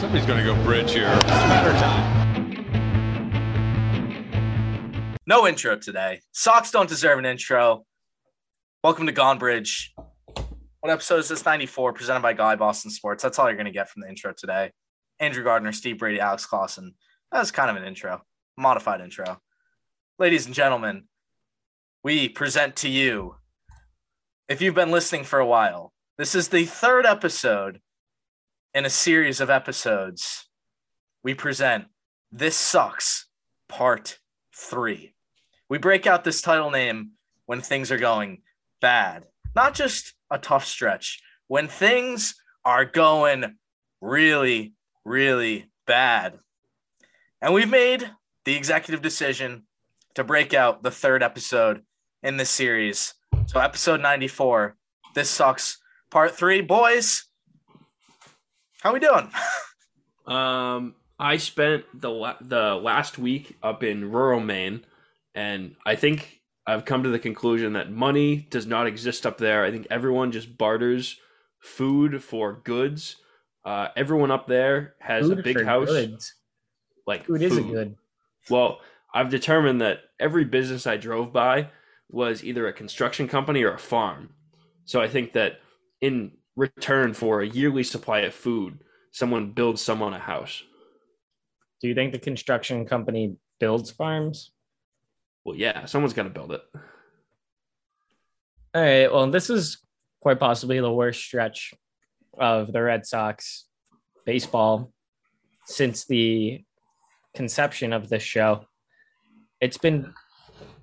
Somebody's going to go bridge here. It's matter time. No intro today. Sox don't deserve an intro. Welcome to Gone Bridge. What episode is this? 94, presented by Guy Boston Sports. That's all you're going to get from the intro today. Andrew Gardner, Steve Brady, Alex Clausen. That was kind of an intro, modified intro. Ladies and gentlemen, we present to you, if you've been listening for a while, this is the third episode in a series of episodes. We present This Sucks, Part 3. We break out this title name when things are going bad, not just a tough stretch, when things are going really, really bad. And we've made the executive decision to break out the third episode in this series. So, episode 94, This Sucks, Part 3. Boys, how we doing? Um, I spent the la- the last week up in rural Maine, and I think I've come to the conclusion that money does not exist up there. I think everyone just barters food for goods. Uh, everyone up there has a big house. goods. Like Food isn't good. Well, I've determined that every business I drove by was either a construction company or a farm. So I think that in return for a yearly supply of food, someone builds someone a house. Do you think the construction company builds farms? Well, yeah, someone's got to build it. All right. Well, this is quite possibly the worst stretch of the Red Sox baseball since the conception of this show. It's been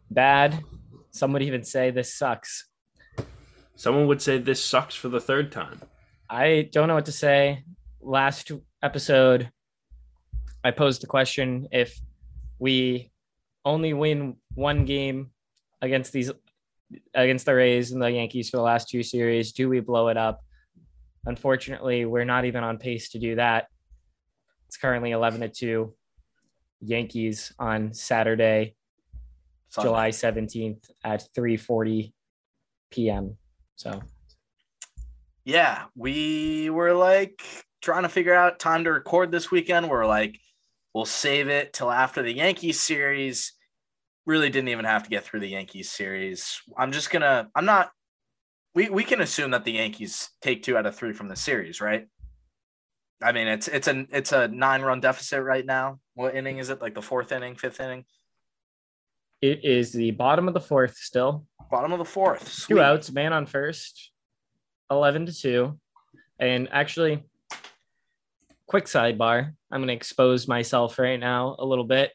bad. Some would even say this sucks. Someone would say this sucks for the third time. I don't know what to say. Last episode, I posed the question if we only win one game against these against the Rays and the Yankees for the last two series, do we blow it up? Unfortunately, we're not even on pace to do that. It's currently 11 to 2 Yankees on Saturday, Sunday. July 17th at 3:40 p.m. So, yeah, we were like trying to figure out time to record this weekend. We're like, we'll save it till after the Yankees series. Really didn't even have to get through the Yankees series. I'm just gonna. I'm not. We we can assume that the Yankees take two out of three from the series, right? I mean, it's it's a it's a nine run deficit right now. What inning is it? Like the fourth inning, fifth inning, it is the bottom of the fourth still. Bottom of the fourth. two outs, man on first, 11 to 2. And actually, quick sidebar I'm going to expose myself right now a little bit.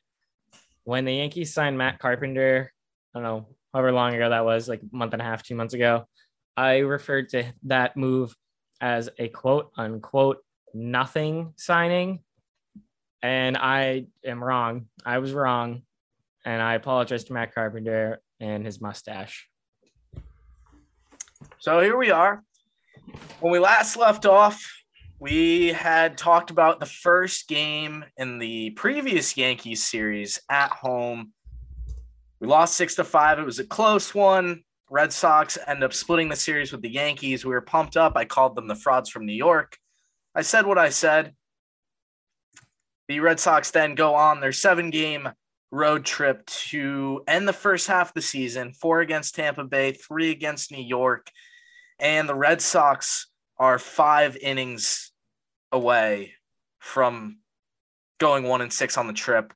When the Yankees signed Matt Carpenter, I don't know, however long ago that was, like a month and a half, two months ago, I referred to that move as a quote unquote nothing signing. And I am wrong. I was wrong. And I apologize to Matt Carpenter and his mustache. So here we are. When we last left off, we had talked about the first game in the previous Yankees series at home. We lost six to five. It was a close one. Red Sox end up splitting the series with the Yankees. We were pumped up. I called them the frauds from New York. I said what I said. The Red Sox then go on their seven game road trip to end the first half of the season four against Tampa Bay, three against New York. And the Red Sox are five innings away from going one and six on the trip,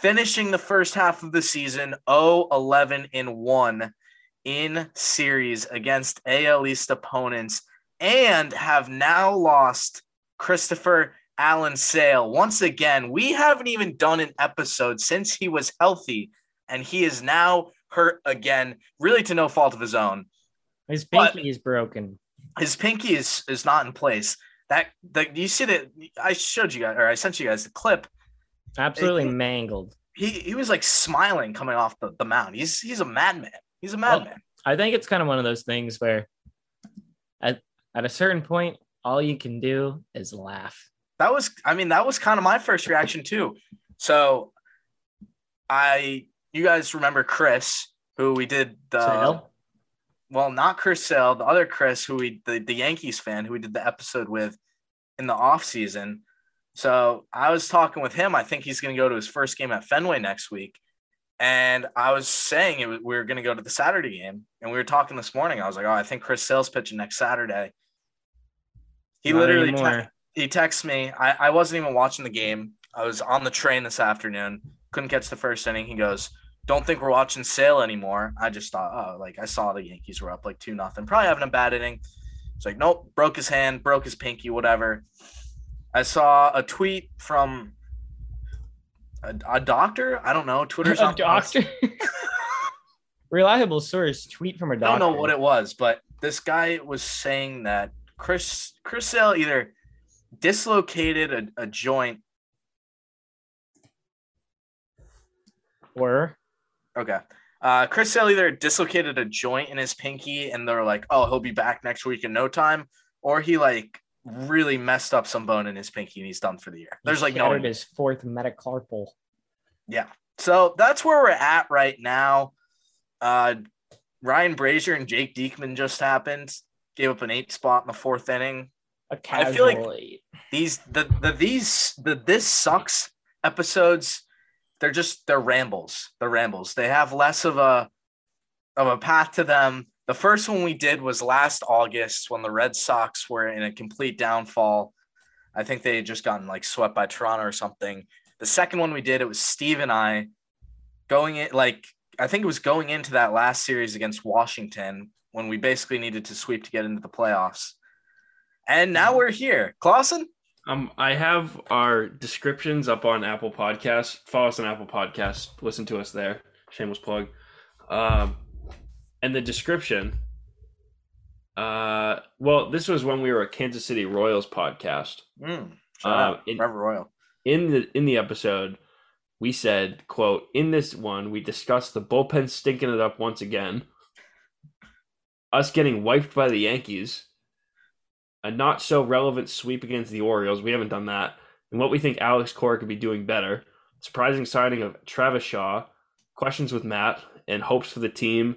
finishing the first half of the season 0 11 in one in series against AL East opponents and have now lost Christopher Allen Sale. Once again, we haven't even done an episode since he was healthy, and he is now hurt again, really to no fault of his own. His But- pinky is broken. His pinky is is not in place. That the you see that I showed you guys or I sent you guys the clip. Absolutely It- mangled. He he was like smiling coming off the, the mound. He's he's a madman. He's a Well, madman. I think it's kind of one of those things where at at a certain point, all you can do is laugh. That was I mean that was kind of my first reaction too. So I you guys remember Chris who we did the Sale? well not Chris Sale, the other Chris who we the, the Yankees fan who we did the episode with in the off season. So I was talking with him. I think he's going to go to his first game at Fenway next week. And I was saying it was, we were going to go to the Saturday game. And we were talking this morning. I was like, oh, I think Chris Sale's pitching next Saturday. He Not literally te- he texts me. I, I wasn't even watching the game. I was on the train this afternoon. Couldn't catch the first inning. He goes, "Don't think we're watching Sale anymore." I just thought, oh, like I saw the Yankees were up like two nothing, probably having a bad inning. It's like, nope, broke his hand, broke his pinky, whatever. I saw a tweet from a, a doctor. I don't know. Twitter's a doctor. Reliable source tweet from a doctor. I don't know what it was, but this guy was saying that Chris Chris Sale either dislocated a, a joint. were. Okay. Uh, Chris Sale either dislocated a joint in his pinky and they're like, oh, he'll be back next week in no time, or he like really messed up some bone in his pinky and he's done for the year. There's like no. his fourth metacarpal. Yeah. So that's where we're at right now. Uh, Ryan Brasier and Jake Diekman just happened. Gave up an eight spot in the fourth inning. A I casual feel like- eight. these the the these the this sucks episodes they're just they're rambles. They're rambles. They have less of a of a path to them. The first one we did was last august when the red sox were in a complete downfall. I think they had just gotten like swept by toronto or something. The second one we did it was steve and i going in like i think it was going into that last series against washington when we basically needed to sweep to get into the playoffs and now we're here clausen Um, I have our descriptions up on Apple Podcasts. Follow us on Apple Podcasts. Listen to us there. Shameless plug. Um, and the description. Uh, well, this was when we were a Kansas City Royals podcast. Mm, Uh, in- Trevor Royal. in the in the episode we said quote in this one we discussed the bullpen stinking it up once again us getting wiped by the yankees a not so relevant sweep against the orioles. We haven't done that. And what we think alex cora could be doing better. Surprising signing of travis shaw questions with matt and hopes for the team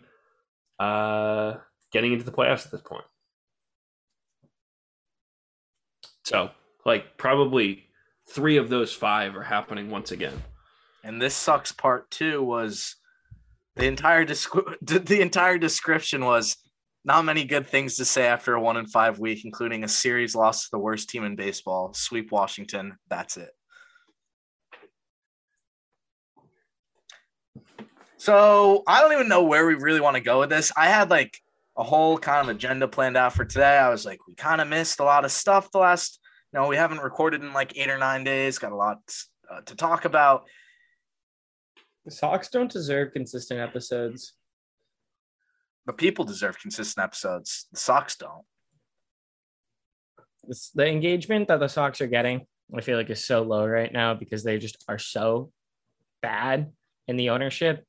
uh getting into the playoffs at this point. So like probably three of those five are happening once again. And this sucks part two was the entire descri- the entire description was not many good things to say after a one in five week, including a series loss to the worst team in baseball, sweep Washington. That's it. So I don't even know where we really want to go with this. I had like a whole kind of agenda planned out for today. I was like, we kind of missed a lot of stuff the last, you know, we haven't recorded in like eight or nine days, got a lot uh, to talk about. The Sox don't deserve consistent episodes. The people deserve consistent episodes. The Sox don't. It's the engagement that the Sox are getting, I feel like is so low right now because they just are so bad. And the ownership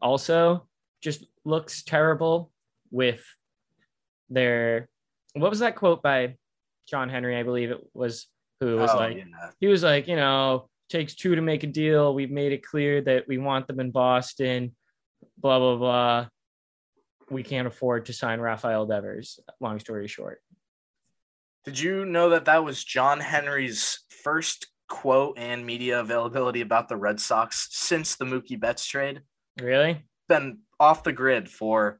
also just looks terrible with their what was that quote by John Henry, I believe it was, who was Oh, like yeah. he was like, you know, takes two to make a deal. We've made it clear that we want them in Boston, blah, blah, blah. We can't afford to sign Rafael Devers. Long story short. Did you know that that was John Henry's first quote and media availability about the Red Sox since the Mookie Betts trade? Really? Been off the grid for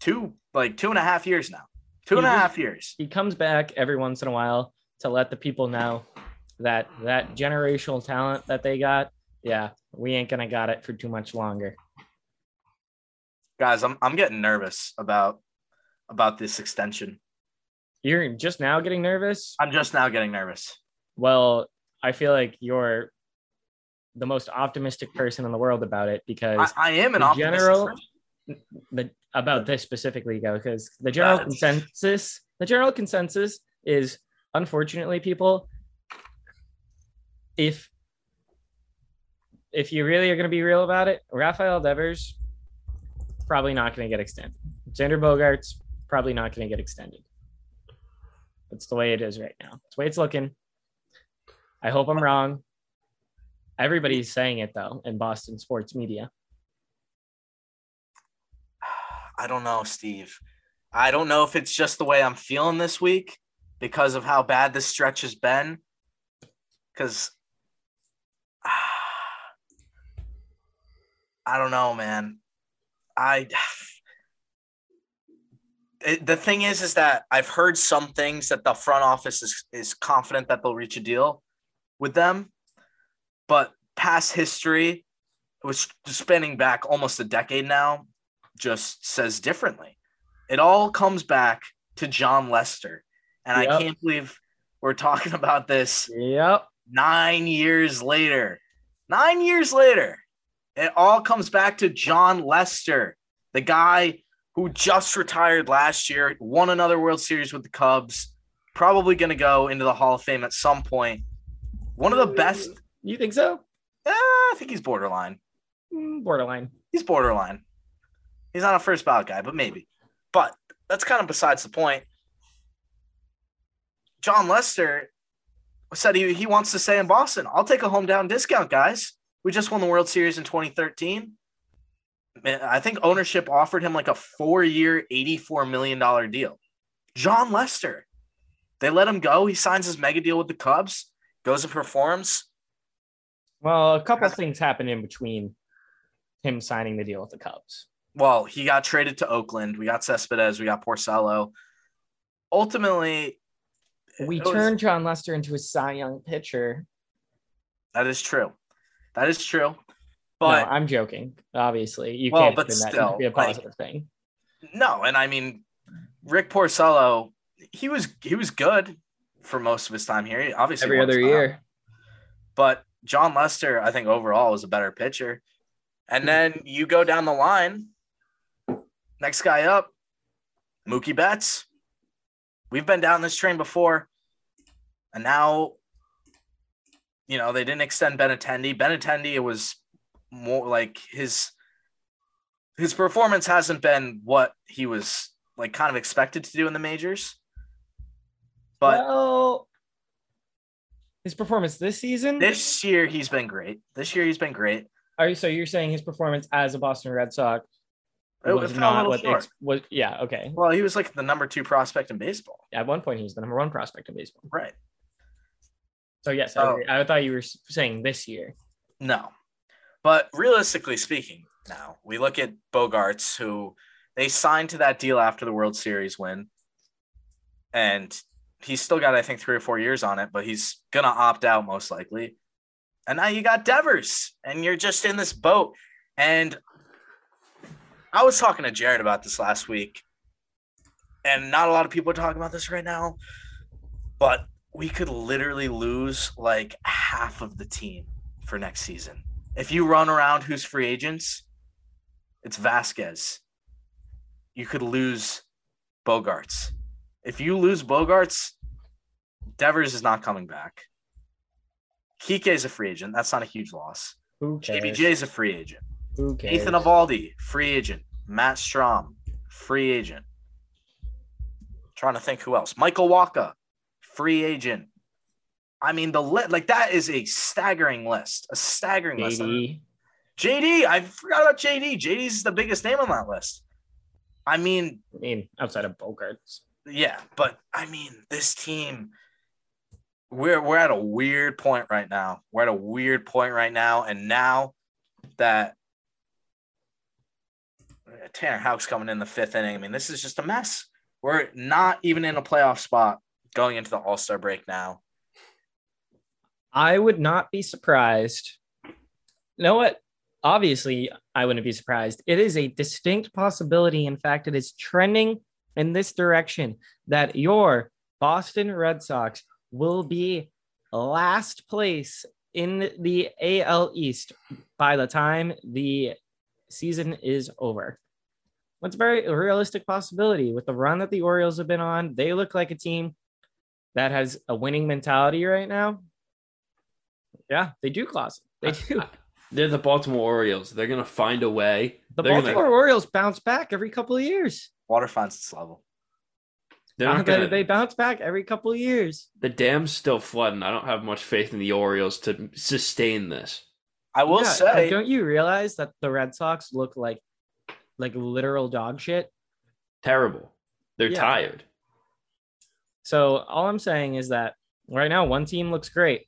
two, like two and a half years now. Two and a He was- half years. He comes back every once in a while to let the people know that that generational talent that they got, yeah, we ain't gonna got it for too much longer. Guys, I'm I'm getting nervous about about this extension. You're just now getting nervous. I'm just now getting nervous. Well, I feel like you're the most optimistic person in the world about it because I, I am an general- person. the about this specifically go because the general That's- consensus the general consensus is unfortunately people if if you really are going to be real about it Rafael Devers probably not going to get extended Xander Bogaerts probably not going to get extended that's the way it is right now that's the way it's looking I hope I'm wrong everybody's saying it though in Boston sports media I don't know, Steve. I don't know if it's just the way I'm feeling this week because of how bad this stretch has been. because I don't know, man. I the thing is, is that I've heard some things that the front office is is confident that they'll reach a deal with them, but past history, was spanning back almost a decade now, just says differently. It all comes back to Jon Lester, and Yep. I can't believe we're talking about this Yep. nine years later. Nine years later, it all comes back to Jon Lester, the guy who just retired last year, won another World Series with the Cubs, probably going to go into the Hall of Fame at some point. One of the best. You think so? eh, I think he's borderline. Mm, Borderline. He's borderline. He's not a first ballot guy, but maybe. But that's kind of besides the point. Jon Lester said he, he wants to stay in Boston. I'll take a home hometown discount, guys. We just won the World Series in 2013. Man, I think ownership offered him like a four year, $84 million deal. Jon Lester. They let him go. He signs his mega deal with the Cubs, goes and performs. Well, a couple things happened in between him signing the deal with the Cubs. well, he got traded to Oakland. We got Cespedes. We got Porcello. Ultimately, We was- turned Jon Lester into a Cy Young pitcher. that is true. That is true. But But I'm joking. Obviously, you Well, can't but still, be a like- positive thing. no, and I mean, Rick Porcello, he was he was good for most of his time here. He obviously, Every other year. But Jon Lester, I think overall was a better pitcher. And then you go down the line. Next guy up, Mookie Betts. We've been down this train before. And now, you know, they didn't extend Benintendi. Benintendi, it was more like his his performance hasn't been what he was like kind of expected to do in the majors. But well, his performance this season. this year he's been great. This year he's been great. Are you so you're saying his performance as a Boston Red Sox It- was not what short. ex- was? Yeah, okay. Well, he was like the number two prospect in baseball. At one point, he was the number one prospect in baseball. Right. So yes, I, Oh. I thought you were saying this year. No. But realistically speaking, now we look at Bogaerts, who they signed to that deal after the World Series win. And he's still got, I think, three or four years on it, but he's going to opt out most likely. And now you got Devers, and you're just in this boat. And I was talking to Jared about this last week, and not a lot of people are talking about this right now, but we could literally lose like half of the team for next season. If you run around who's free agents, it's Vazquez. You could lose Bogaerts. If you lose Bogaerts, Devers is not coming back. Kike is a free agent. That's not a huge loss. JBJ is a free agent. Nathan Eovaldi, free agent. Matt Strahm, free agent. trying to think who else. Michael Wacha, free agent. I mean, the li- like that is a staggering list. A staggering list. JD. JD, I forgot about JD. JD's the biggest name on that list. I mean, I mean, outside of Bogaerts. yeah, but I mean, this team, we're we're at a weird point right now. We're at a weird point right now, and now that Tanner Houck's coming in the fifth inning, I mean, this is just a mess. We're not even in a playoff spot going into the All Star break now. I would not be surprised. You know what? Obviously, I wouldn't be surprised. It is a distinct possibility. In fact, it is trending in this direction that your Boston Red Sox will be last place in the AL East by the time the season is over. That's a very realistic possibility with the run that the Orioles have been on. They look like a team that has a winning mentality right now. Yeah, they do, Clausen. They do. They're the Baltimore Orioles. They're gonna find a way. The They're gonna- Baltimore Orioles bounce back every couple of years. Water finds its level. They're not gonna. they bounce back every couple of years. the dam's still flooding. I don't have much faith in the Orioles to sustain this. I will Yeah, say, don't you realize that the Red Sox look like like literal dog shit? Terrible. They're Yeah. tired. So all I'm saying is that right now one team looks great.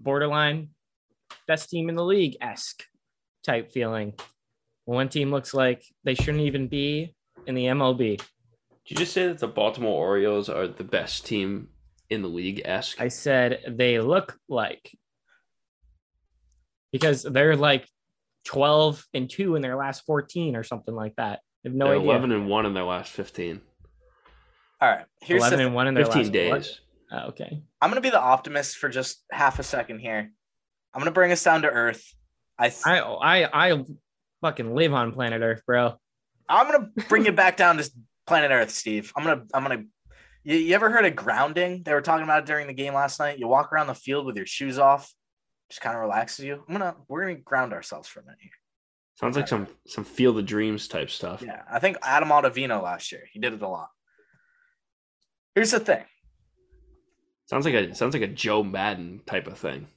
borderline best team in the league esque type feeling. One team looks like they shouldn't even be in the MLB. Did you just say that the Baltimore Orioles are the best team in the league? Esque. I said they look like because they're like 12 and 2 in their last 14 or something like that. I have no They're idea. eleven and one in their last fifteen. All right. Here's 11 and 1 in their 15 last days. Oh, okay. I'm gonna be the optimist for just half a second here. I'm gonna bring us down to earth. I th- I I I fucking live on planet Earth, bro. I'm gonna bring you back down to planet Earth, Steve. I'm gonna I'm gonna. You, you ever heard of grounding? They were talking about it during the game last night. You walk around the field with your shoes off, just kind of relaxes you. I'm gonna we're gonna ground ourselves for a minute here. Sounds like some some Field of Dreams type stuff. Yeah, I think Adam Ottavino last year he did it a lot. Here's the thing. Sounds like a sounds like a Joe Maddon type of thing.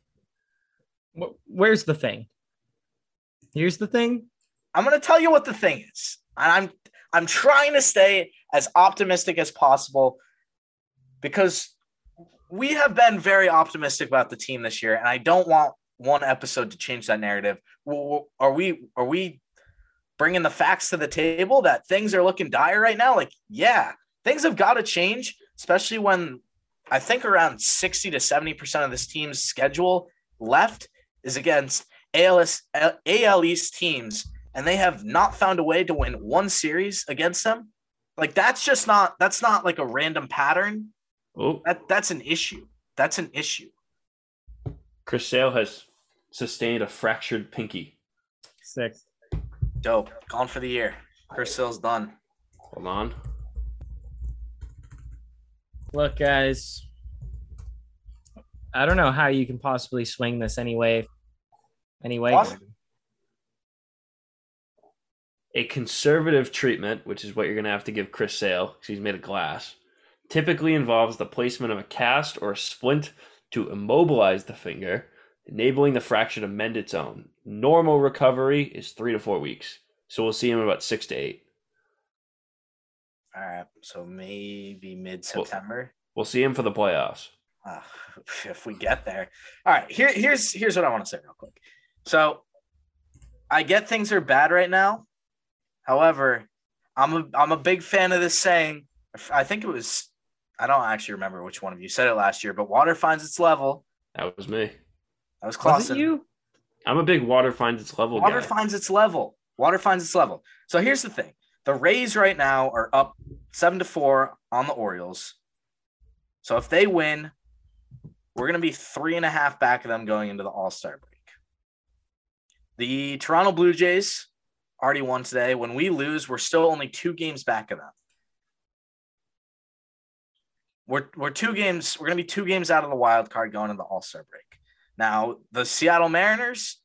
Where's the thing? Here's the thing. I'm gonna tell you what the thing is, and I'm I'm trying to stay as optimistic as possible because we have been very optimistic about the team this year, and I don't want one episode to change that narrative. W- w- Are we are we bringing the facts to the table that things are looking dire right now? Like, yeah, things have got to change, especially when I think around 60 to 70 percent of this team's schedule left is against ALS, AL East teams, and they have not found a way to win one series against them. Like that's just not that's not like a random pattern. Oh, That that's an issue. That's an issue. Chris Sale has sustained a fractured pinky. Six. Dope. Gone for the year. Chris Sale's done. Hold on. Look, guys. I don't know how you can possibly swing this anyway. Anyway. A conservative treatment, which is what you're going to have to give Chris Sale because he's made of glass, typically involves the placement of a cast or a splint to immobilize the finger, enabling the fracture to mend its own. Normal recovery is three to four weeks. So we'll see him in about six to eight. All right. So maybe mid September. We'll see him for the playoffs. Uh, if we get there. All right. Here, here's here's what I want to say real quick. So I get things are bad right now. However, I'm a I'm a big fan of this saying. I think it was I don't actually remember which one of you said it last year, but water finds its level. That was me. That was was Clausen. it you? I'm a big water finds its level Water guy. finds its level. Water finds its level. So here's the thing: the Rays right now are up seven to four on the Orioles. So if they win, we're going to be three and a half back of them going into the All Star break. The Toronto Blue Jays already won today. When we lose, we're still only two games back of them. We're, we're two games. We're going to be two games out of the wild card going into the All Star break. Now the Seattle Mariners,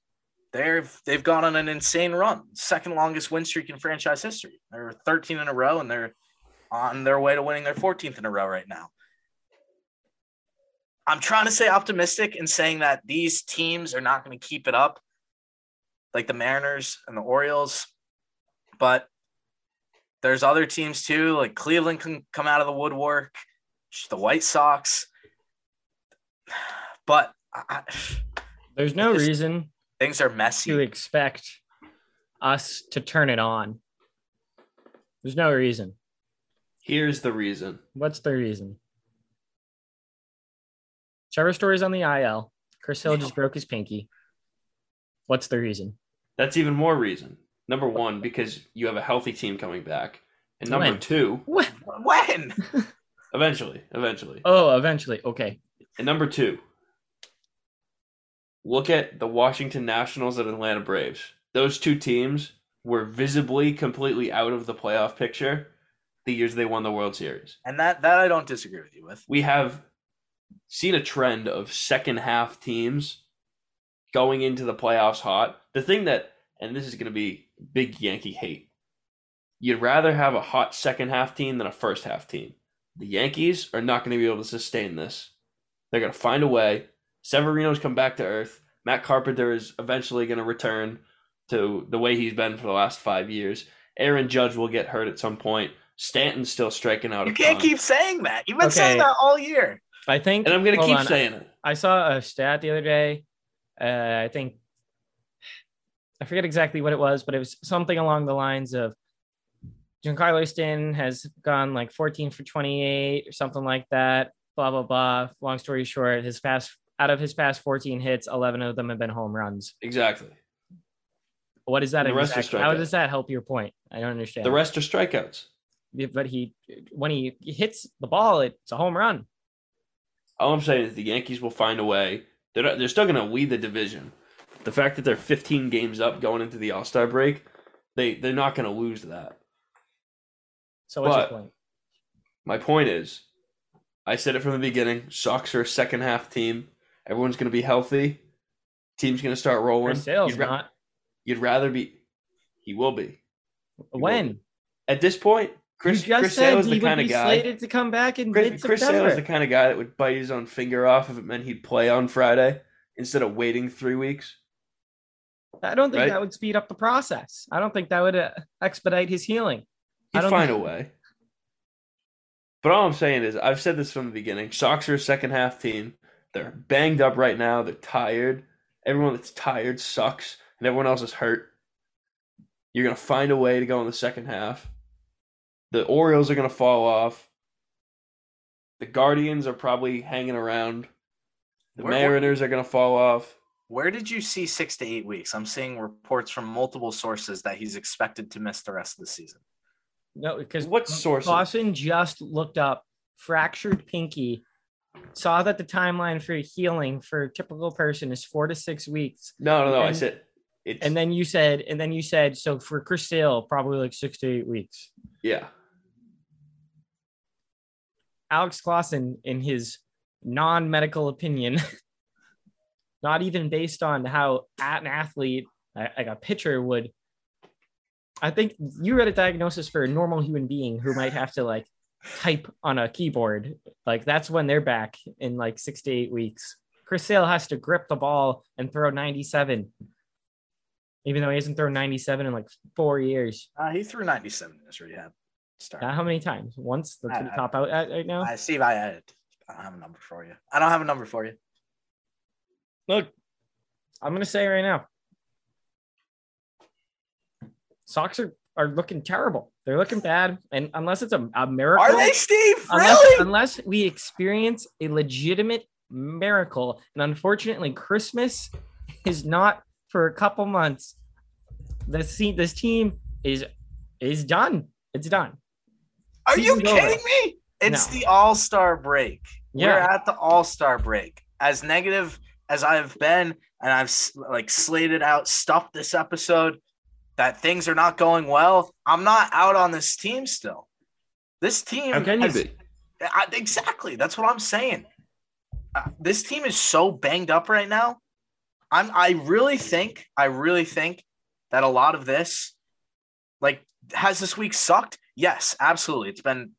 they've they've gone on an insane run, second longest win streak in franchise history. They're 13 in a row, and they're on their way to winning their 14th in a row right now. I'm trying to stay optimistic in saying that these teams are not going to keep it up, like the Mariners and the Orioles, but there's other teams too, like Cleveland can come out of the woodwork, the White Sox, but I, There's no reason things are messy. to expect us to turn it on. There's no reason. Here's the reason. What's the reason? Trevor Story's on the IL. Chris Hill just broke his pinky. What's the reason? That's even more reason. Number one, because you have a healthy team coming back. And number When? two, What? When? eventually, eventually. Oh, eventually. Okay. And number two, look at the Washington Nationals and Atlanta Braves. Those two teams were visibly completely out of the playoff picture the years they won the World Series. And that that I don't disagree with you with. We have seen a trend of second half teams going into the playoffs hot. The thing that, and this is going to be big Yankee hate, you'd rather have a hot second half team than a first half team. The Yankees are not going to be able to sustain this. They're going to find a way. Severino's come back to earth. Matt Carpenter is eventually going to return to the way he's been for the last five years. Aaron Judge will get hurt at some point. Stanton's still striking out. You a can't ton. keep saying that. You've been Okay. saying that all year. I think. and I'm going to keep on. saying it. I saw a stat the other day. Uh, I think I forget exactly what it was, but it was something along the lines of Giancarlo Stanton has gone like 14 for 28 or something like that. Blah blah blah. Long story short, his past out of his past 14 hits, 11 of them have been home runs. Exactly. What is that? Rest How does that help your point? I don't understand. The rest are strikeouts. But he when he hits the ball, it's a home run. All I'm saying is the Yankees will find a way. They're not, they're still going to lead the division. The fact that they're 15 games up going into the All Star break, they they're not going to lose that. So what's But- your point? My point is, I said it from the beginning. Sox are a second half team. Everyone's going to be healthy. Team's going to start rolling. Chris Sale's you'd, ra- not. you'd rather be. He will be. When At this point, Chris, Chris said Sale is he the would kind of be guy. slated to come back in Chris, Chris Sale is the kind of guy that would bite his own finger off if it meant he'd play on Friday instead of waiting three weeks. I don't think right? that would speed up the process. I don't think that would uh, expedite his healing. I He'd don't find think- a way. But all I'm saying is, I've said this from the beginning. Sox are a second half team. They're banged up right now. They're tired. Everyone that's tired sucks, and everyone else is hurt. You're gonna find a way to go in the second half. The Orioles are gonna fall off. The Guardians are probably hanging around. The Where- where- Mariners are gonna fall off. Where did you see six to eight weeks? I'm seeing reports from multiple sources that he's expected to miss the rest of the season. No, because What source? Dawson just looked up fractured pinky, saw that the timeline for healing for a typical person is four to six weeks, No, no, no. I said it's and then you said, and then you said, so for Chris Sale, probably like six to eight weeks. yeah. Alex Clausen, in his non-medical opinion, not even based on how an athlete, like a pitcher, would. I think you read a diagnosis for a normal human being who might have to like type on a keyboard. Like that's when they're back in like six to eight weeks. Chris Sale has to grip the ball and throw 97, even though he hasn't thrown 97 in like four years. Uh, he threw 97 in his rehab start. Not how many times? Once. That's what top out at right now. I Steve, I, I I don't have a number for you. I don't have a number for you. Look, I'm gonna say right now, Sox are, are looking terrible. They're looking bad, and unless it's a, a miracle, Are they, Steve? unless, Really? unless we experience a legitimate miracle, and unfortunately, Christmas is not for a couple months. This team, this team is is done. It's done. Are you season's over. kidding me? It's No. the All Star break. We're at the All Star break. As negative as I've been, and I've like slated out stuff this episode that things are not going well. I'm not out on this team still. This team. How can you has- be? I, exactly. That's what I'm saying. Uh, this team is so banged up right now. I'm. I really think. I really think that a lot of this, like, has this week sucked? Yes, absolutely. It's been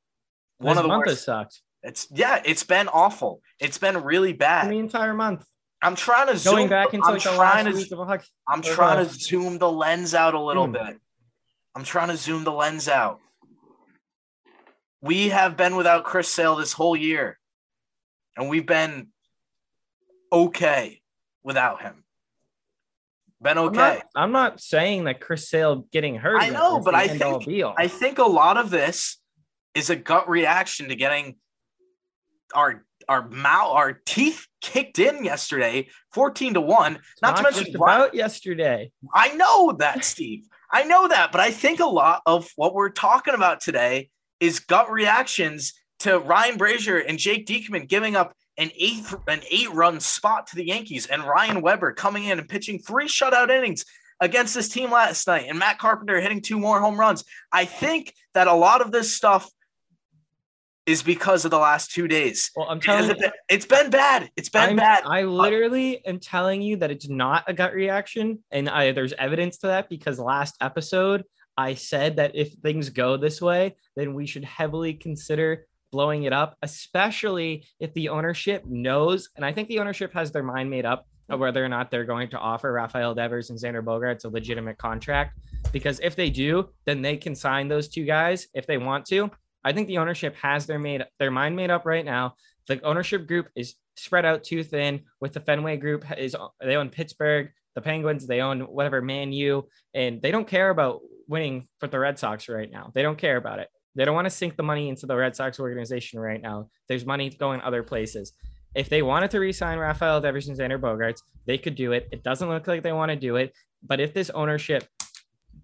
one This of the month has worst. sucked. It's yeah. It's been awful. It's been really bad. the entire month. I'm trying to zoom. Back into I'm like the trying last to. week of. I'm trying to zoom the lens out a little Zoom. bit. I'm trying to zoom the lens out. We have been without Chris Sale this whole year, and we've been okay without him. Been I'm okay. not, I'm not saying that Chris Sale getting hurt. I know, but I think- I think a lot of this is a gut reaction to getting our our mouth our teeth kicked in yesterday, 14 to 1. It's Not, to mention about yesterday. I know that, Steve. I know that, but I think a lot of what we're talking about today is gut reactions to Ryan Brasier and Jake Diekman giving up an eighth an eight run spot to the Yankees and Ryan Weber coming in and pitching three shutout innings against this team last night and Matt Carpenter hitting two more home runs. I think that a lot of this stuff is because of the last two days. Well, I'm telling you, it- It's been bad. It's been I'm- bad. I literally am telling you that it's not a gut reaction, and I, there's evidence to that because last episode I said that if things go this way, then we should heavily consider blowing it up, especially if the ownership knows, and I think the ownership has their mind made up of whether or not they're going to offer Rafael Devers and Xander Bogaerts a legitimate contract. Because if they do, then they can sign those two guys if they want to. I think the ownership has their made their mind made up right now. The ownership group is spread out too thin with the Fenway group is they own Pittsburgh, the Penguins, they own whatever Man U, and they don't care about winning for the Red Sox right now. They don't care about it. They don't want to sink the money into the Red Sox organization right now. There's money going other places. If they wanted to re-sign Rafael Devers and Xander Bogaerts, they could do it. It doesn't look like they want to do it. But if this ownership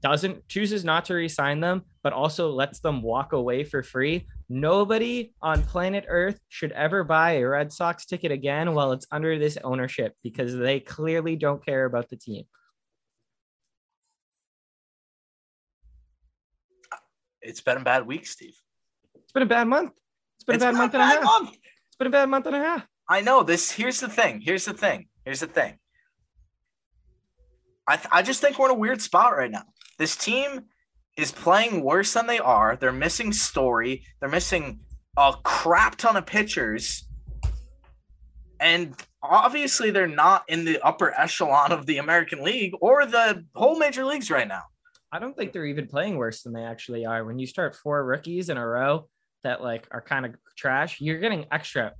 doesn't chooses not to re-sign them, but also lets them walk away for free, nobody on planet Earth should ever buy a Red Sox ticket again while it's under this ownership because they clearly don't care about the team. It's been a bad week, Steve. It's been a bad month. It's been It's a bad month and a half. month. It's been a bad month and a half. I know this. Here's the thing. Here's the thing. Here's the thing. I I just think we're in a weird spot right now. This team is playing worse than they are. They're missing story. They're missing a crap ton of pitchers, and obviously they're not in the upper echelon of the American League or the whole major leagues right now. I don't think they're even playing worse than they actually are. When you start four rookies in a row that like are kind of trash, you're getting extra.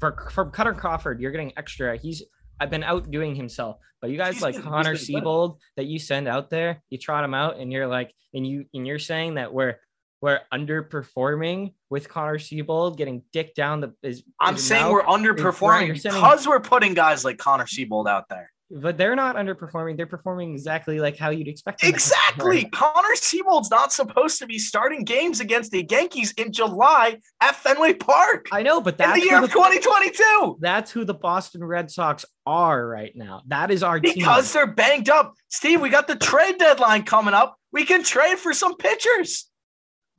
For from Kutter Crawford, you're getting extra. He's I've been outdoing himself. But you guys He's like been- Connor good. Siebold that you send out there, you trot him out, and you're like, and you and you're saying that we're we're underperforming with Connor Seabold getting dick down the is I'm his saying mouth. we're underperforming because we're putting guys like Connor Seabold out there. But they're not underperforming. They're performing exactly like how you'd expect. them Exactly. perform. Connor Seabold's not supposed to be starting games against the Yankees in July at Fenway Park I know, but in that's the year who of 2022 that's who the Boston Red Sox are right now. That is our team. because they're banged up. Steve, we got the trade deadline coming up. We can trade for some pitchers.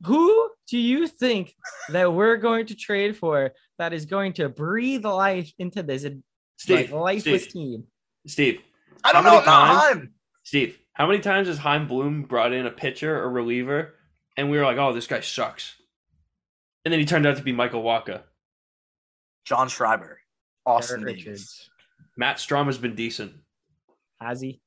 Who do you think that we're going to trade for that is going to breathe life into this Steve, like, lifeless Steve, team? Steve, I don't How know. many times? Steve. How many times has Chaim Bloom brought in a pitcher or reliever, and we were like, "Oh, this guy sucks," and then he turned out to be Michael Wacha. John Schreiber, Austin Derek Richards. Matt Strahm has been decent Has he?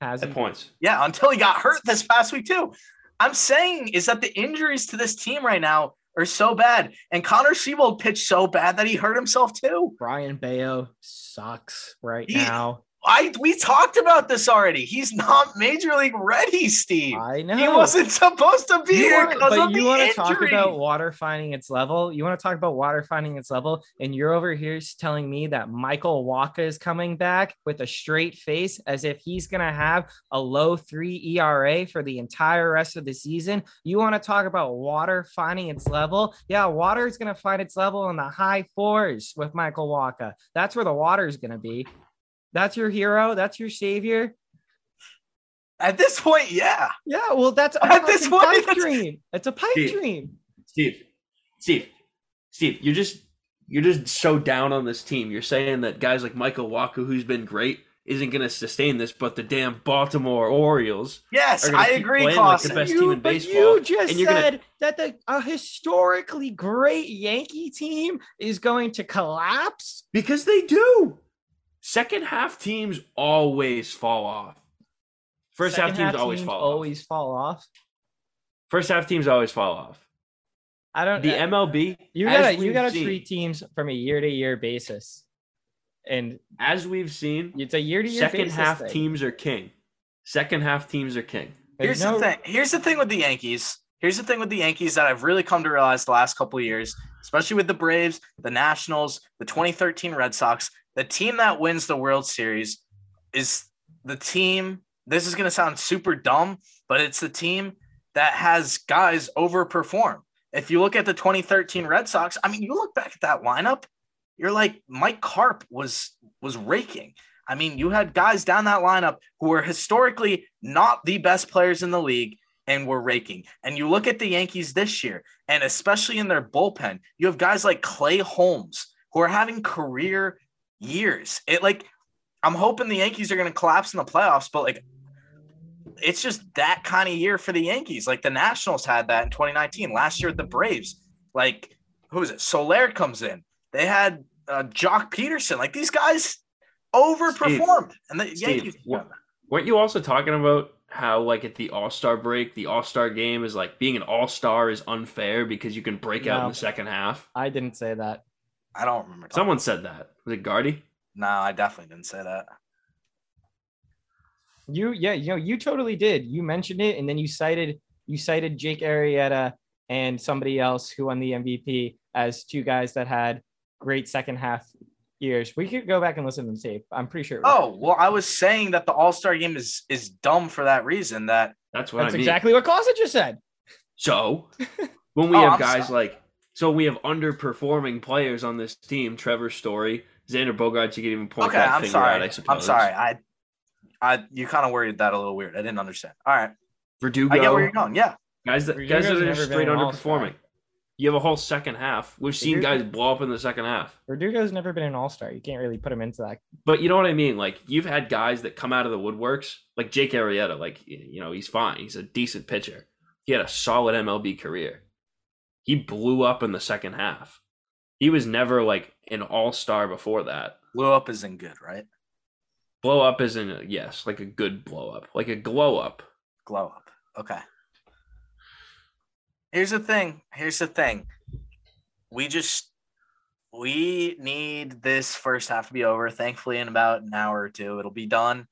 Has at he? points. Yeah, until he got hurt this past week too. I'm saying is that the injuries to this team right now are so bad, and Connor Seabold pitched so bad that he hurt himself too. Brayan Bello sucks right He- now. I we talked about this already. He's not major league ready, Steve. I know. He wasn't supposed to be You here because but you wanna talk about water finding its level. You want to talk about water finding its level, and you're over here telling me that Michael Wacha is coming back with a straight face, as if he's gonna have a low three ERA for the entire rest of the season. You want to talk about water finding its level? Yeah, water is gonna find its level in the high fours with Michael Wacha. That's where the water is gonna be. That's your hero. That's your savior. At this point, yeah. Yeah, well, that's a At this fucking point, pipe that's- dream. It's a pipe Steve. dream. Steve, Steve, Steve, you're just you're just so down on this team. You're saying that guys like Michael Wacha, who's been great, isn't going to sustain this, but the damn Baltimore Orioles Yes, are I agree, playing like the best You- team in but baseball. You just and you're gonna- said that the a historically great Yankee team is going to collapse. because they do. Second half teams always fall off. First Second half teams always fall off. always fall off. off. First half teams always fall off. I don't. Know. The MLB, you gotta you gotta seen- treat teams from a year to year basis, and as we've seen, it's a year to year. second half teams are king. Second half teams are king. Here's the thing. Here's the thing with the Yankees. Here's the thing with the Yankees that I've really come to realize the last couple years, especially with the Braves, the Nationals, the 2013 Red Sox. The team that wins the World Series is the team. This is going to sound super dumb, but it's the team that has guys overperform. If you look at the 2013 Red Sox, I mean, you look back at that lineup, you're like Mike Carp was was raking. I mean, you had guys down that lineup who were historically not the best players in the league and were raking. And you look at the Yankees this year, and especially in their bullpen, you have guys like Clay Holmes who are having career years. It like I'm hoping the Yankees are going to collapse in the playoffs, but like it's just that kind of year for the Yankees. Like the Nationals had that in 2019, last year with the Braves. Like who is it? Soler comes in. They had uh, Joc Pederson. Like these guys overperformed, and the Steve, Yankees. what- weren't you also talking about how like at the All Star break, the All Star game is like being an All Star is unfair because you can break out in the second half? I didn't say that. I don't remember. Someone said that. Was it Guardy? No, I definitely didn't say that. You yeah, you know, you totally did. You mentioned it, and then you cited you cited Jake Arrieta and somebody else who won the MVP as two guys that had great second half years. We could go back and listen to the tape. I'm pretty sure. Oh well, I was saying that the All Star game is is dumb for that reason. That That's what that's I mean. exactly what Clausen just said. So when we Oh, have I'm guys sorry. like so we have underperforming players on this team, Trevor Story, Xander Bogaerts, you could even point okay, that I'm finger sorry. at, I suppose. I'm sorry. I, I, you kind of worded that a little weird. I didn't understand. All right, Verdugo, I get where you're going. Yeah, guys that Verdugo's guys that are never just straight an all-star. underperforming. You have a whole second half. We've seen guys blow up in the second half. Verdugo's never been an all star. You can't really put him into that. But you know what I mean? Like you've had guys that come out of the woodworks, like Jake Arrieta. Like you know, he's fine. He's a decent pitcher. He had a solid MLB career. He blew up in the second half. He was never like an all star before that. blew up isn't good, right? Blow up isn't yes, like a good blow up, like a glow up. Glow up. Okay. Here's the thing. Here's the thing. We just we need this first half to be over. Thankfully, in about an hour or two, it'll be done.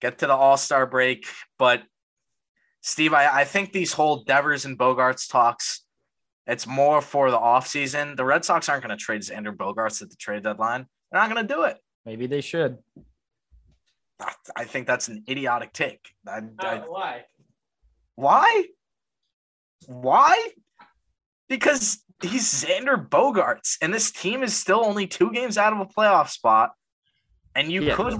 Get to the All Star break, but Steve, I, I think these whole Devers and Bogaerts talks, it's more for the offseason. The Red Sox aren't going to trade Xander Bogaerts at the trade deadline. They're not going to do it. Maybe they should. I, I think that's an idiotic take. I, I, why? Why? Why? Because he's Xander Bogaerts, and this team is still only two games out of a playoff spot. And you Yeah. could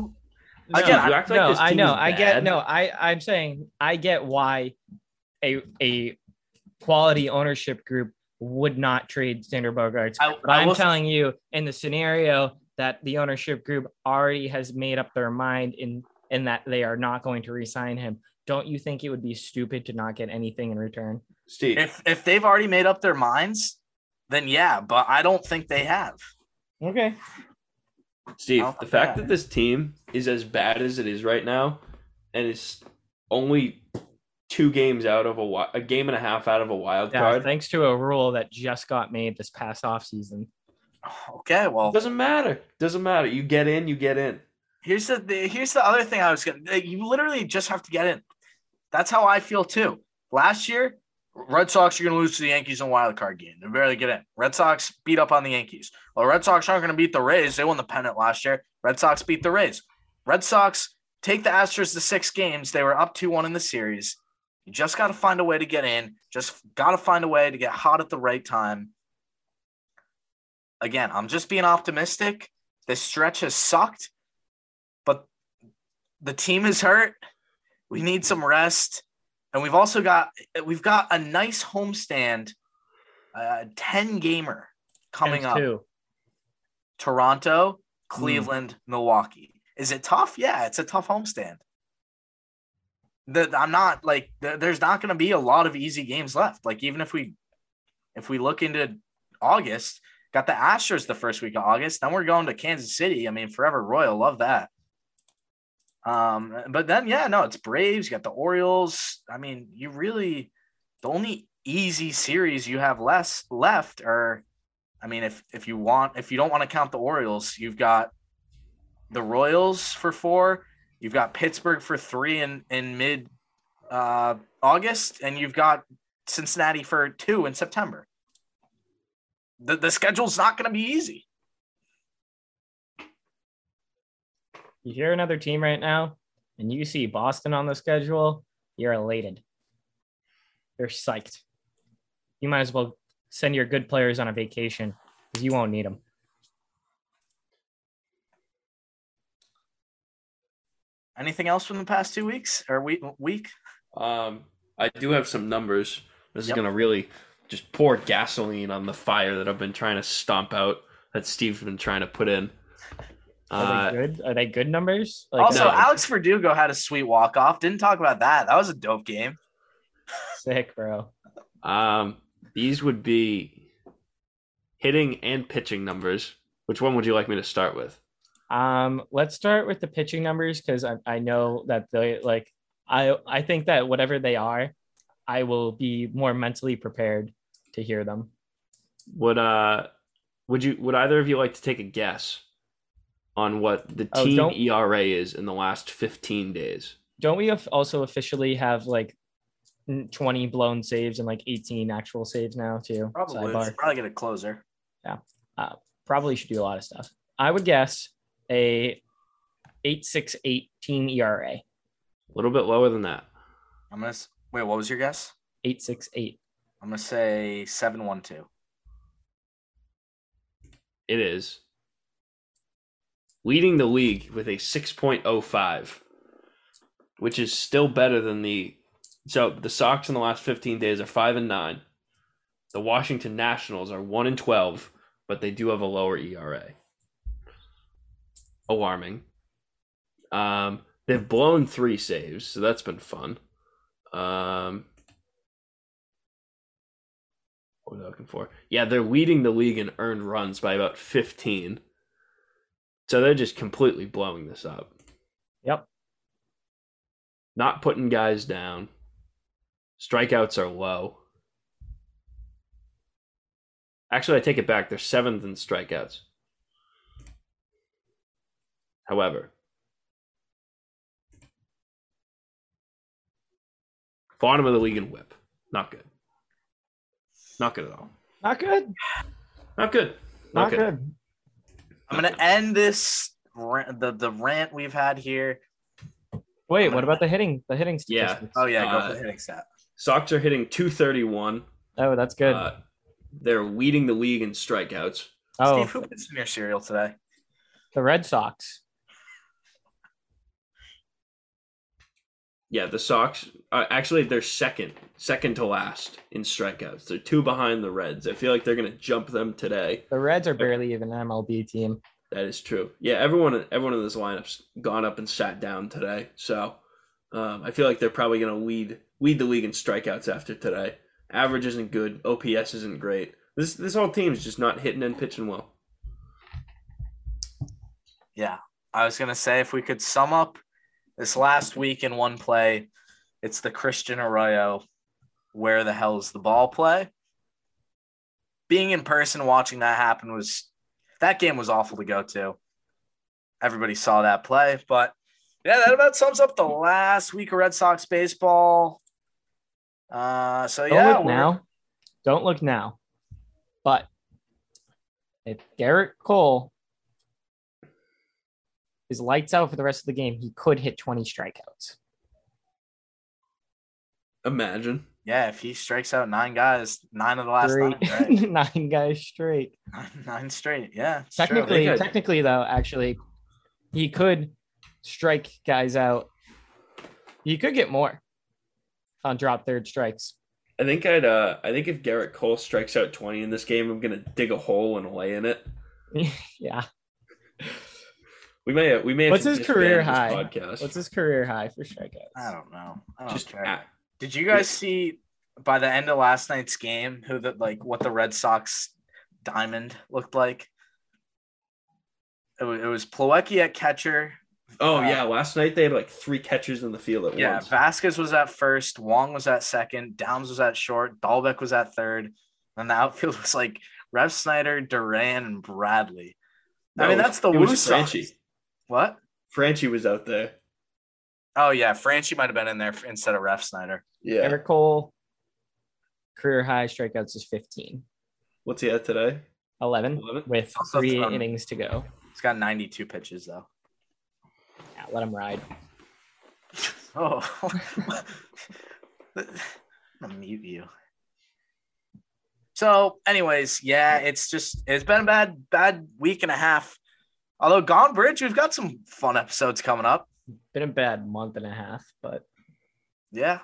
Again, Again, you act like no, this I know. is I get no. I I'm saying I get why a a quality ownership group would not trade Xander Bogaerts. I, But I I'm telling you, in the scenario that the ownership group already has made up their mind in in that they are not going to resign him, don't you think it would be stupid to not get anything in return? Steve. if if they've already made up their minds, then yeah, but I don't think they have. Okay. Steve, the fact yeah. that this team is as bad as it is right now, and it's only two games out of a wi- a game and a half out of a wild Yeah, card, thanks to a rule that just got made this past offseason. Okay, well, doesn't matter. Doesn't matter. You get in, you get in. here's the, the here's the other thing I was gonna. You literally just have to get in. That's how I feel too. Last year, Red Sox you're gonna lose to the Yankees in a wild card game. They barely get in. Red Sox beat up on the Yankees. Well, Red Sox aren't gonna beat the Rays. They won the pennant last year. Red Sox beat the Rays. Red Sox take the Astros to six games. They were up two one in the series. You just got to find a way to get in. Just got to find a way to get hot at the right time. Again, I'm just being optimistic. This stretch has sucked, but the team is hurt. We need some rest, and we've also got we've got a nice homestand, uh, ten gamer coming Times up. two. Toronto, Cleveland, Milwaukee. Is it tough? Yeah, it's a tough homestand. The, I'm not like there- there's not going to be a lot of easy games left. Like even if we if we look into August, got the Astros the first week of August, then we're going to Kansas City. I mean, forever Royal, love that. Um, but then yeah, no, it's Braves. You got the Orioles. I mean, you really the only easy series you have less left are I mean, if if you want, if you don't want to count the Orioles, you've got the Royals for four, you've got Pittsburgh for three in in mid uh, August, and you've got Cincinnati for two in September. The the schedule's not going to be easy. You hear another team right now, and you see Boston on the schedule, you're elated. You're psyched. You might as well send your good players on a vacation because you won't need them. Anything else from the past two weeks or week week? Um, I do have some numbers. This Yep. is gonna really just pour gasoline on the fire that I've been trying to stomp out. That Steve's been trying to put in. Are Uh, they good? Are they good numbers? Like also, no. Alex Verdugo had a sweet walk off. Didn't talk about that. That was a dope game. sick, bro. um, these would be hitting and pitching numbers. Which one would you like me to start with? Um, let's start with the pitching numbers because I, I know that they like I I think that whatever they are, I will be more mentally prepared to hear them. Would uh Would you? Would either of you like to take a guess on what the Oh, team don't- ERA is in the last 15 days? Don't we of- also officially have like 20 blown saves and like 18 actual saves now too? Probably. Probably get a closer. Yeah. Uh, probably should do a lot of stuff. I would guess a 868 team ERA. A little bit lower than that. I'm gonna s- wait. What was your guess? 868. I'm gonna say seven one two. It is leading the league with a 6.05, which is still better than the. So the Sox in the last 15 days are 5 and 9. The Washington Nationals are 1 and 12, but they do have a lower ERA. Alarming. Um, they've blown three saves, so that's been fun. Um, what was looking for? Yeah, they're leading the league in earned runs by about 15. So they're just completely blowing this up. Yep. Not putting guys down. Strikeouts are low. Actually, I take it back. They're seventh in strikeouts. However, bottom of the league in whip. Not good. Not good at all. Not good. Not good. Not good. I'm gonna end this rant, the the rant we've had here. Wait, what about the hitting? The hitting Yeah. Oh yeah, go Uh, for the hitting stat. Sox are hitting 231. Oh, that's good. Uh, they're leading the league in strikeouts. oh, Steve, who puts in your cereal today? the Red Sox. Yeah, the Sox uh, actually they're second, second to last in strikeouts. They're two behind the Reds. I feel like they're going to jump them today. The Reds are barely even an MLB team. That is true. Yeah, everyone everyone in this lineup's gone up and sat down today. So um, I feel like they're probably going to lead lead the league in strikeouts after today. Average isn't good. OPS isn't great. This this whole team's just not hitting and pitching well. Yeah, I was gonna say if we could sum up this last week in one play, it's the Christian Arroyo. Where the hell is the ball play? Being in person, watching that happen was that game was awful to go to. Everybody saw that play, but yeah, that about sums up the last week of Red Sox baseball. Uh, so Don't yeah, look now. Don't look now. But if Gerrit Cole is lights out for the rest of the game, he could hit 20 strikeouts. Imagine. yeah, if he strikes out nine guys, nine of the last Three, nine, right? nine guys straight. nine, nine straight. Yeah, it's true. Technically, technically though, actually, he could strike guys out. He could get more on drop third strikes. I think I'd uh I think if Gerrit Cole strikes out 20 in this game, I'm going to dig a hole and lay in it. yeah. We may have, we may What's to his disband career this high? Podcast. What's his career high for strikeouts? I don't know. I don't just care. at- Did you guys see by the end of last night's game who the like what the Red Sox diamond looked like? It was, it was Plawecki at catcher. Oh Uh, yeah, last night they had like three catchers in the field at Yeah, once. Vazquez was at first, Wong was at second, Downs was at short, Dalbec was at third, and the outfield was like Refsnyder, Duran, and Bradley. I mean, that's the it Woo Sox. Franchy. What? Franchy was out there. Oh yeah, Franchy might have been in there instead of Refsnyder. Yeah. Eric Cole, career high strikeouts is 15. What's he at today? 11 11? with Also three thrown- innings to go. He's got 92 pitches though. Yeah, let him ride. Oh, I'm gonna mute you. So, anyways, yeah, it's just it's been a bad bad week and a half. Although Gone Bridge, we've got some fun episodes coming up. Been a bad month and a half, but Yeah.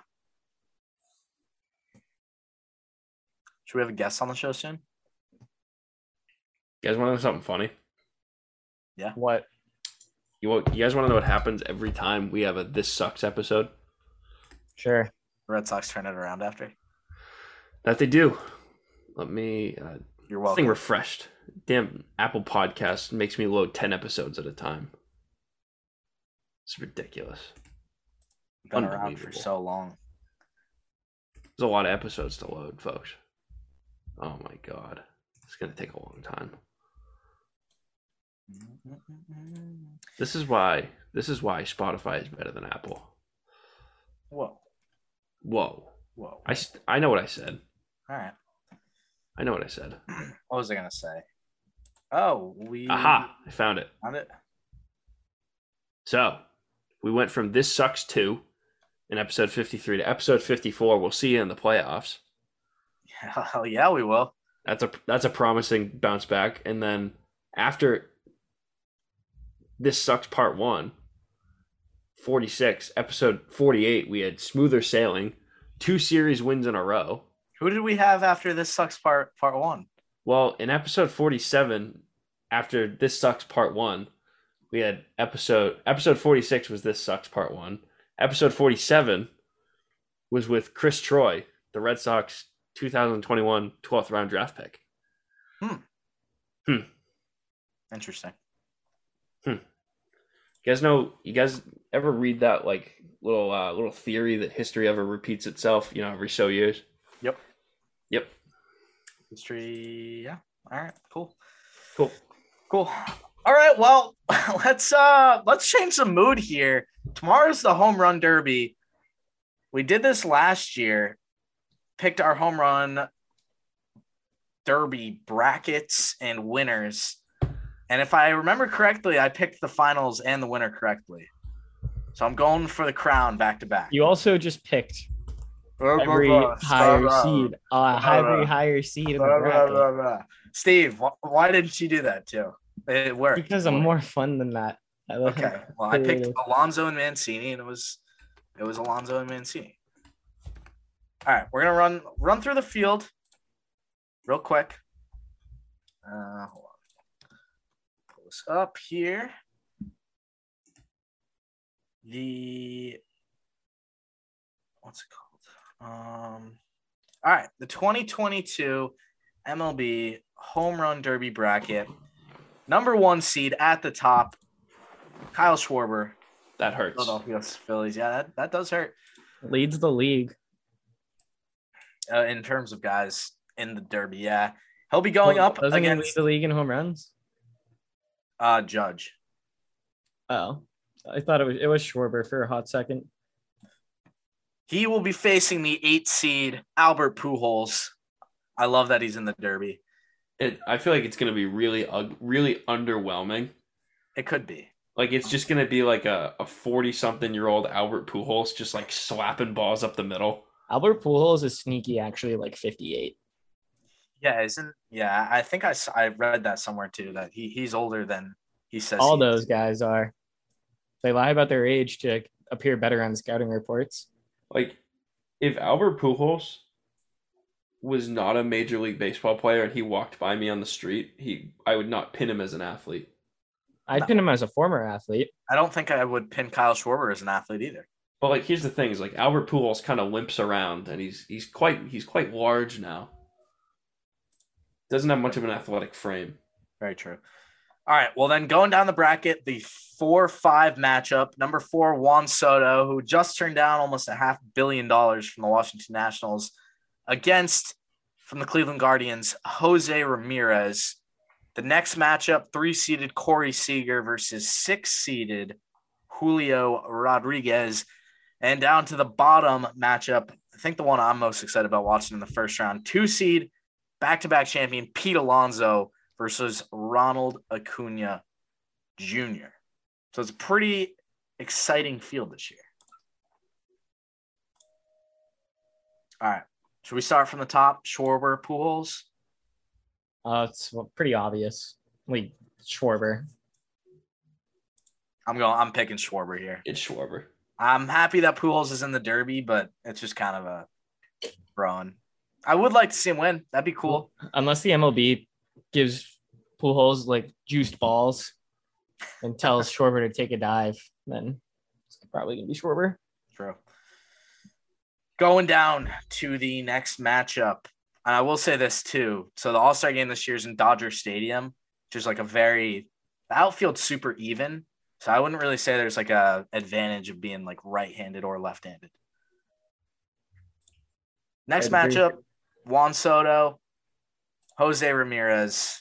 Should we have a guest on the show soon? You guys want to know something funny? Yeah. What? You want, you guys want to know what happens every time we have a this sucks episode? Sure. Red Sox turn it around after. That they do. Let me uh, You're welcome. refreshed. Damn, Apple Podcast makes me load ten episodes at a time. It's ridiculous. Been around for so long. There's a lot of episodes to load, folks. Oh my god, it's gonna take a long time. This is why. This is why Spotify is better than Apple. Whoa, Whoa. whoa. I, I know what I said. All right. I know what I said. What was I gonna say? Oh, we Aha! I found it. found it. So we went from this sucks two in episode 53 to episode 54. We'll see you in the playoffs. Hell yeah, we will. That's a that's a promising bounce back. And then after this sucks part one, 46, episode 48, we had smoother sailing, two series wins in a row. Who did we have after this sucks part part one? Well, in episode 47, after this sucks part one, we had episode episode 46 was this sucks part one. Episode 47 was with Chris Troy, the Red Sox 2021 12th round draft pick. Hmm. Hmm. Interesting. Hmm. You guys know you guys ever read that like little uh, little theory that history ever repeats itself, you know, every so years? Yep. Yep. History. Yeah. All right. Cool. Cool. Cool. All right. Well, let's uh let's change the mood here. Tomorrow's the home run derby. We did this last year. Picked our home run derby brackets and winners. And if I remember correctly, I picked the finals and the winner correctly. So I'm going for the crown back to back. You also just picked every higher seed, uh, every higher seed in the bracket. Steve, wh- why didn't you do that too? It worked. Because I'm more fun than that. I love- Okay. Well, I picked. Alonso and Mancini, and it was it was Alonso and Mancini. All right, we're gonna run run through the field real quick. Uh, hold on. Pull this up here. The what's it called? Um, all right, the 2022 MLB Home Run Derby bracket. Number one seed at the top, Kyle Schwarber, That hurts. Philadelphia Phillies. Yeah, that, that does hurt leads the league. uh, in terms of guys in the Derby. Yeah, he'll be going Well, up Doesn't he lead against the league in home runs? uh, Judge. Oh, I thought it was it was Schwarber for a hot second. He will be facing the eight seed Albert Pujols. I love that he's in the Derby. It, I feel like it's going to be really, ug- really underwhelming. It could be. Like it's just going to be like a a forty something year old Albert Pujols just like slapping balls up the middle. Albert Pujols is sneaky, actually, like 58. Yeah, isn't? Yeah, I think I, I read that somewhere too that he, he's older than he says. All he is. those guys are. They lie about their age to appear better on scouting reports. Like if Albert Pujols was not a major league baseball player and he walked by me on the street, he I would not pin him as an athlete. I'd pin him as a former athlete. I don't think I would pin Kyle Schwarber as an athlete either. But like here's the thing: is like Albert Pujols kind of limps around, and he's he's quite he's quite large now. Doesn't have much of an athletic frame. Very true. All right. Well, then going down the bracket, the four five matchup. Number four, Juan Soto, who just turned down almost a half billion dollars from the Washington Nationals, against from the Cleveland Guardians, Jose Ramirez. The next matchup, three seeded Corey Seager versus six seeded Julio Rodriguez. And down to the bottom matchup, I think the one I'm most excited about watching in the first round, two seed back to back champion Pete Alonso versus Ronald Acuna Jr. So it's a pretty exciting field this year. All right. Should we start from the top? Schwarber, Pujols. Uh, it's pretty obvious. Like Schwarber. I'm going. I'm picking Schwarber here. It's Schwarber. I'm happy that Pujols is in the Derby, but it's just kind of a throwing. I would like to see him win. That'd be cool. Unless the MLB gives Pujols like juiced balls and tells Schwarber to take a dive, then it's probably gonna be Schwarber. True. Going down to the next matchup. And I will say this too. So the All Star game this year is in Dodger Stadium, which is like a very the outfield's super even. So I wouldn't really say there's like a advantage of being like right handed or left handed. Next matchup, Juan Soto, Jose Ramirez.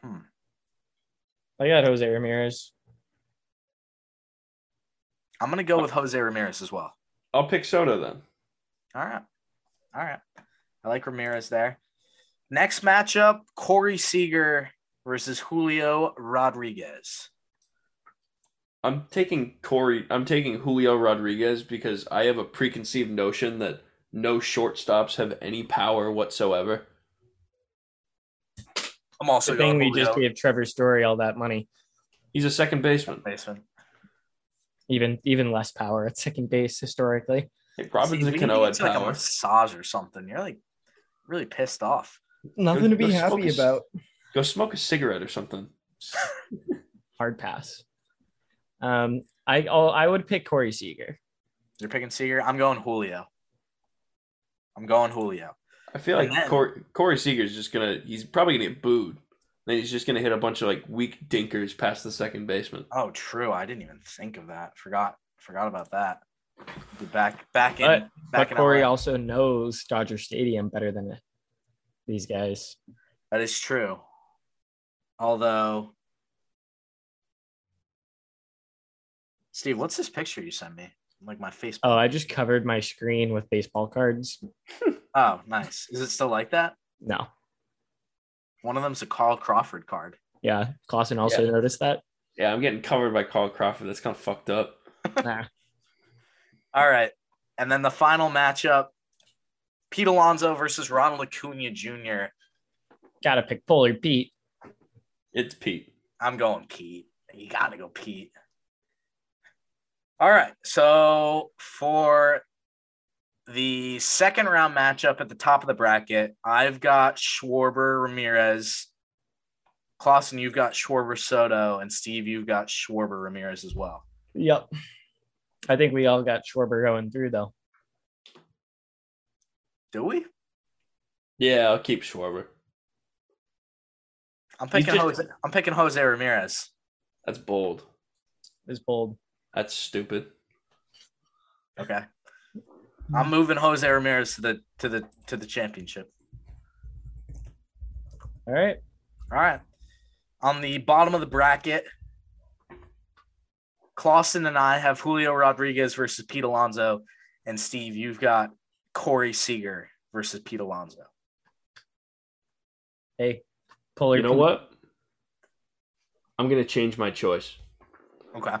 Hmm. I got Jose Ramirez. I'm gonna go with Jose Ramirez as well. I'll pick Soto then. All right. All right. I like Ramirez there. Next matchup, Corey Seager versus Julio Rodriguez. I'm taking Corey. I'm taking Julio Rodriguez because I have a preconceived notion that no shortstops have any power whatsoever. I'm also The thing we Julio. just gave Trevor Story all that money. He's a second baseman. baseman. Even even less power at second base historically. Hey, See, Robinson we Cano need had like a massage or something. You're like really pissed off. Nothing to be happy a c- about. Go smoke a cigarette or something. Hard pass. Um, I oh, I would pick Corey Seager. You're picking Seager. I'm going Julio. I'm going Julio. I feel like And then- Corey, Corey Seager's just gonna. He's probably gonna get booed. Then he's just gonna hit a bunch of like weak dinkers past the second baseman. Oh, true. I didn't even think of that. Forgot. Forgot about that. Be back back in But, back but in Corey LA. also knows Dodger Stadium better than these guys. That is true. Although, Steve, what's this picture you sent me? Like my Facebook. Oh, I just covered my screen with baseball cards. Oh, nice. Is it still like that? No. One of them's a Carl Crawford card. Yeah. Clausen also noticed that. Yeah, I'm getting covered by Carl Crawford. That's kind of fucked up. Nah. All right. And then the final matchup Pete Alonso versus Ronald Acuna Jr. Gotta pick Polar Pete. It's Pete. I'm going Pete. You got to go Pete. All right. So for the second round matchup at the top of the bracket, I've got Schwarber Ramirez. Clausen, you've got Schwarber Soto, and Steve, you've got Schwarber Ramirez as well. Yep. I think we all got Schwarber going through though. Do we? Yeah, I'll keep Schwarber. I'm picking just- Jose. I'm picking Jose Ramirez. That's bold. Is bold. That's stupid. Okay. I'm moving Jose Ramirez to the to the to the championship. All right. All right. On the bottom of the bracket, Clausen and I have Julio Rodriguez versus Pete Alonso, and Steve, you've got Corey Seager versus Pete Alonso. Hey, Polar You know Pete. what? I'm gonna change my choice. Okay.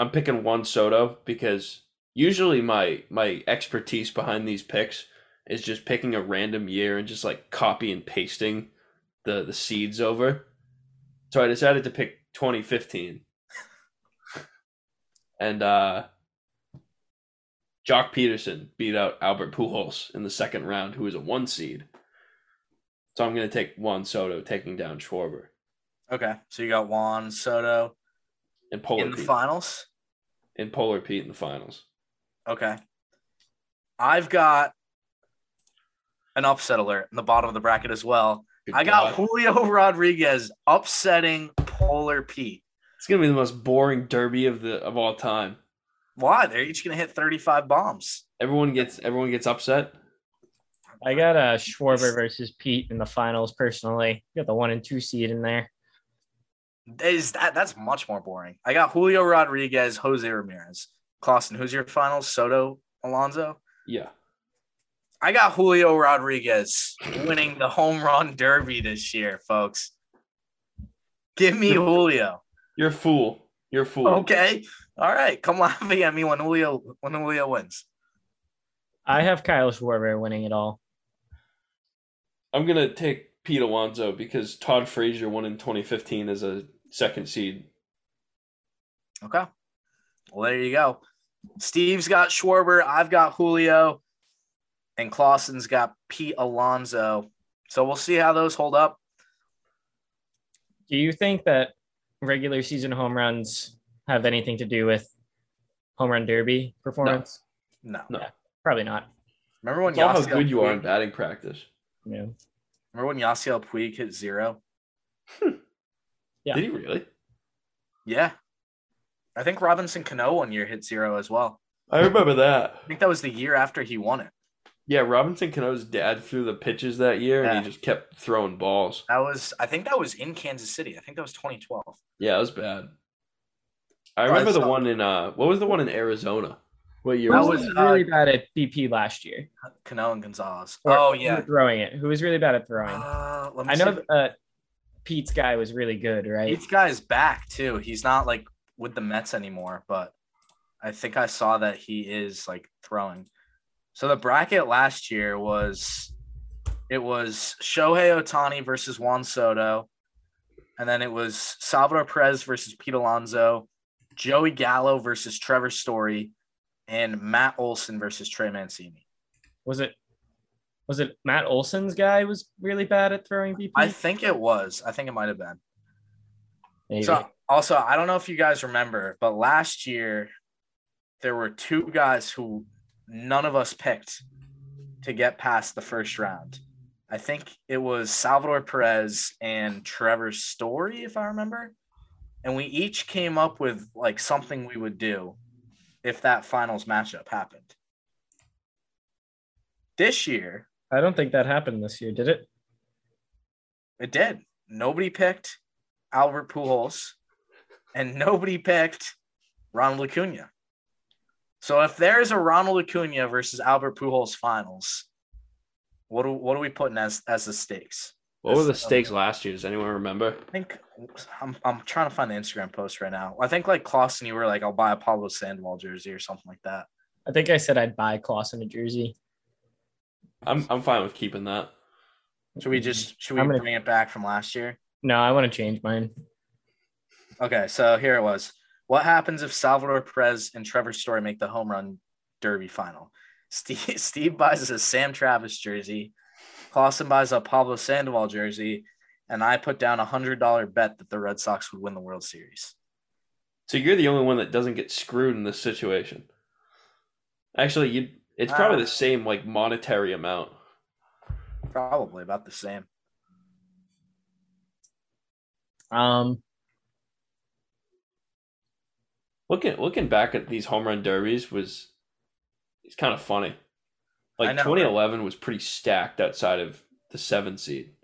I'm picking Juan Soto because usually my my expertise behind these picks is just picking a random year and just like copy and pasting the the seeds over. So I decided to pick 2015. and uh Joc Pederson beat out Albert Pujols in the second round, who was a one seed. So I'm going to take Juan Soto taking down Schwarber Okay. So you got Juan Soto and Polar in the finals. And Polar Pete in the finals. Okay. I've got an upset alert in the bottom of the bracket as well. Good I got God. Julio Rodriguez upsetting Polar Pete. It's gonna be the most boring derby of the of all time. Why? They're each going to hit 35 bombs. Everyone gets everyone gets upset. I got uh, Schwarber versus Pete in the finals personally. Got the one and two seed in there. Is that that's much more boring. I got Julio Rodriguez, Jose Ramirez. Clausen, who's your finals? Soto, Alonso. Yeah, I got Julio Rodriguez winning the home run derby this year, folks. Give me Julio. you're a fool. You're a fool. Okay. All right. Come laughing at me when Julio when Julio wins. I have Kyle Schwarber winning it all. I'm gonna take Pete Alonso because Todd Frazier won in 2015 as a second seed. Okay. Well, there you go. Steve's got Schwarber. I've got Julio. And Clausen's got Pete Alonso. So we'll see how those hold up. Do you think that regular season home runs have anything to do with home run derby performance? No. No. Probably not. Remember when It's all how Yasiel good you are in batting practice. Yeah. Remember when Yasiel Puig hit zero? Yeah. Did he really? Yeah. I think Robinson Cano one year hit zero as well. I remember that. I think that was the year after he won it. Yeah, Robinson Cano's dad threw the pitches that year, and he just kept throwing balls. That was I think that was in Kansas City. I think that was 2012. Yeah, it was bad. I Oh, remember the one in uh, what was the one in Arizona? What year Who That was was was, uh, really bad at BP last year? Cano and Gonzalez. Or oh who yeah. was throwing it. Who was really bad at throwing? Uh, let me I know uh, Pete's guy was really good, right? Pete's guy is back too. He's not like with the Mets anymore, but I think I saw that he is like throwing. So the bracket last year was it was Shohei Ohtani versus Juan Soto, and then it was Salvador Perez versus Pete Alonso, Joey Gallo versus Trevor Story, and Matt Olson versus Trey Mancini. Was it? Was it Matt Olson's guy was really bad at throwing BP? I think it was. I think it might have been. Maybe. So also, I don't know if you guys remember, but last year there were two guys who none of us picked to get past the first round. I think it was Salvador Perez and Trevor Story, if I remember. And we each came up with like something we would do if that finals matchup happened. This year, I don't think that happened this year, did it? It did. Nobody picked Albert Pujols, and nobody picked Ronald Acuna. So if there's a Ronald Acuna versus Albert Pujols finals, what do, what are we putting as as the stakes? What were the stakes last year? Does anyone remember? I think I'm I'm trying to find the Instagram post right now. I think like Clausen, you were like, I'll buy a Pablo Sandoval jersey or something like that. I think I said I'd buy Clausen a jersey. I'm I'm fine with keeping that. Should we just should we I'm gonna- bring it back from last year? No, I want to change mine. Okay, so here it was. What happens if Salvador Perez and Trevor Story make the home run derby final? Steve, Steve buys a Sam Travis jersey. Clausen buys a Pablo Sandoval jersey. And I put down a $100 bet that the Red Sox would win the World Series. So you're the only one that doesn't get screwed in this situation. Actually, you it's probably Uh, the same like monetary amount. Probably about the same. Um, Looking looking back at these home run derbies was it's kind of funny. Like know, 2011 was pretty stacked outside of the seven seed.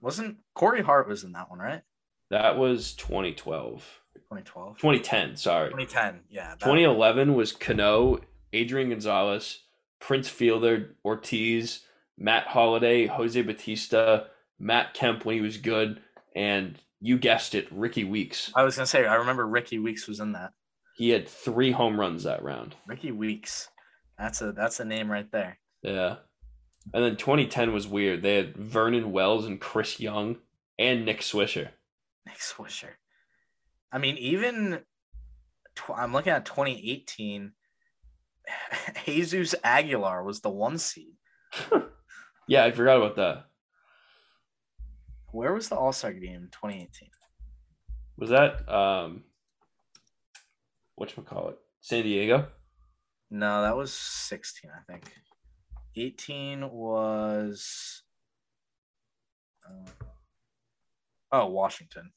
Wasn't Corey Hart was in that one, right? That was 2012. 2012. 2010, sorry. 2010. Yeah. that- 2011 was Cano, Adrian Gonzalez, Prince Fielder, Ortiz, Matt Holliday, Jose Bautista, Matt Kemp when he was good, and you guessed it, Rickie Weeks. I was going to say, I remember Rickie Weeks was in that. He had three home runs that round. Rickie Weeks. That's a that's a name right there. Yeah. And then 2010 was weird. They had Vernon Wells and Chris Young and Nick Swisher. Nick Swisher. I mean, even tw- I'm looking at 2018. Jesus Aguilar was the one seed. Yeah, I forgot about that. Where was the All Star game in 2018? Was that um whatchamacallit? San Diego? No, that was 16, I think. 18 was. uh, oh, Washington.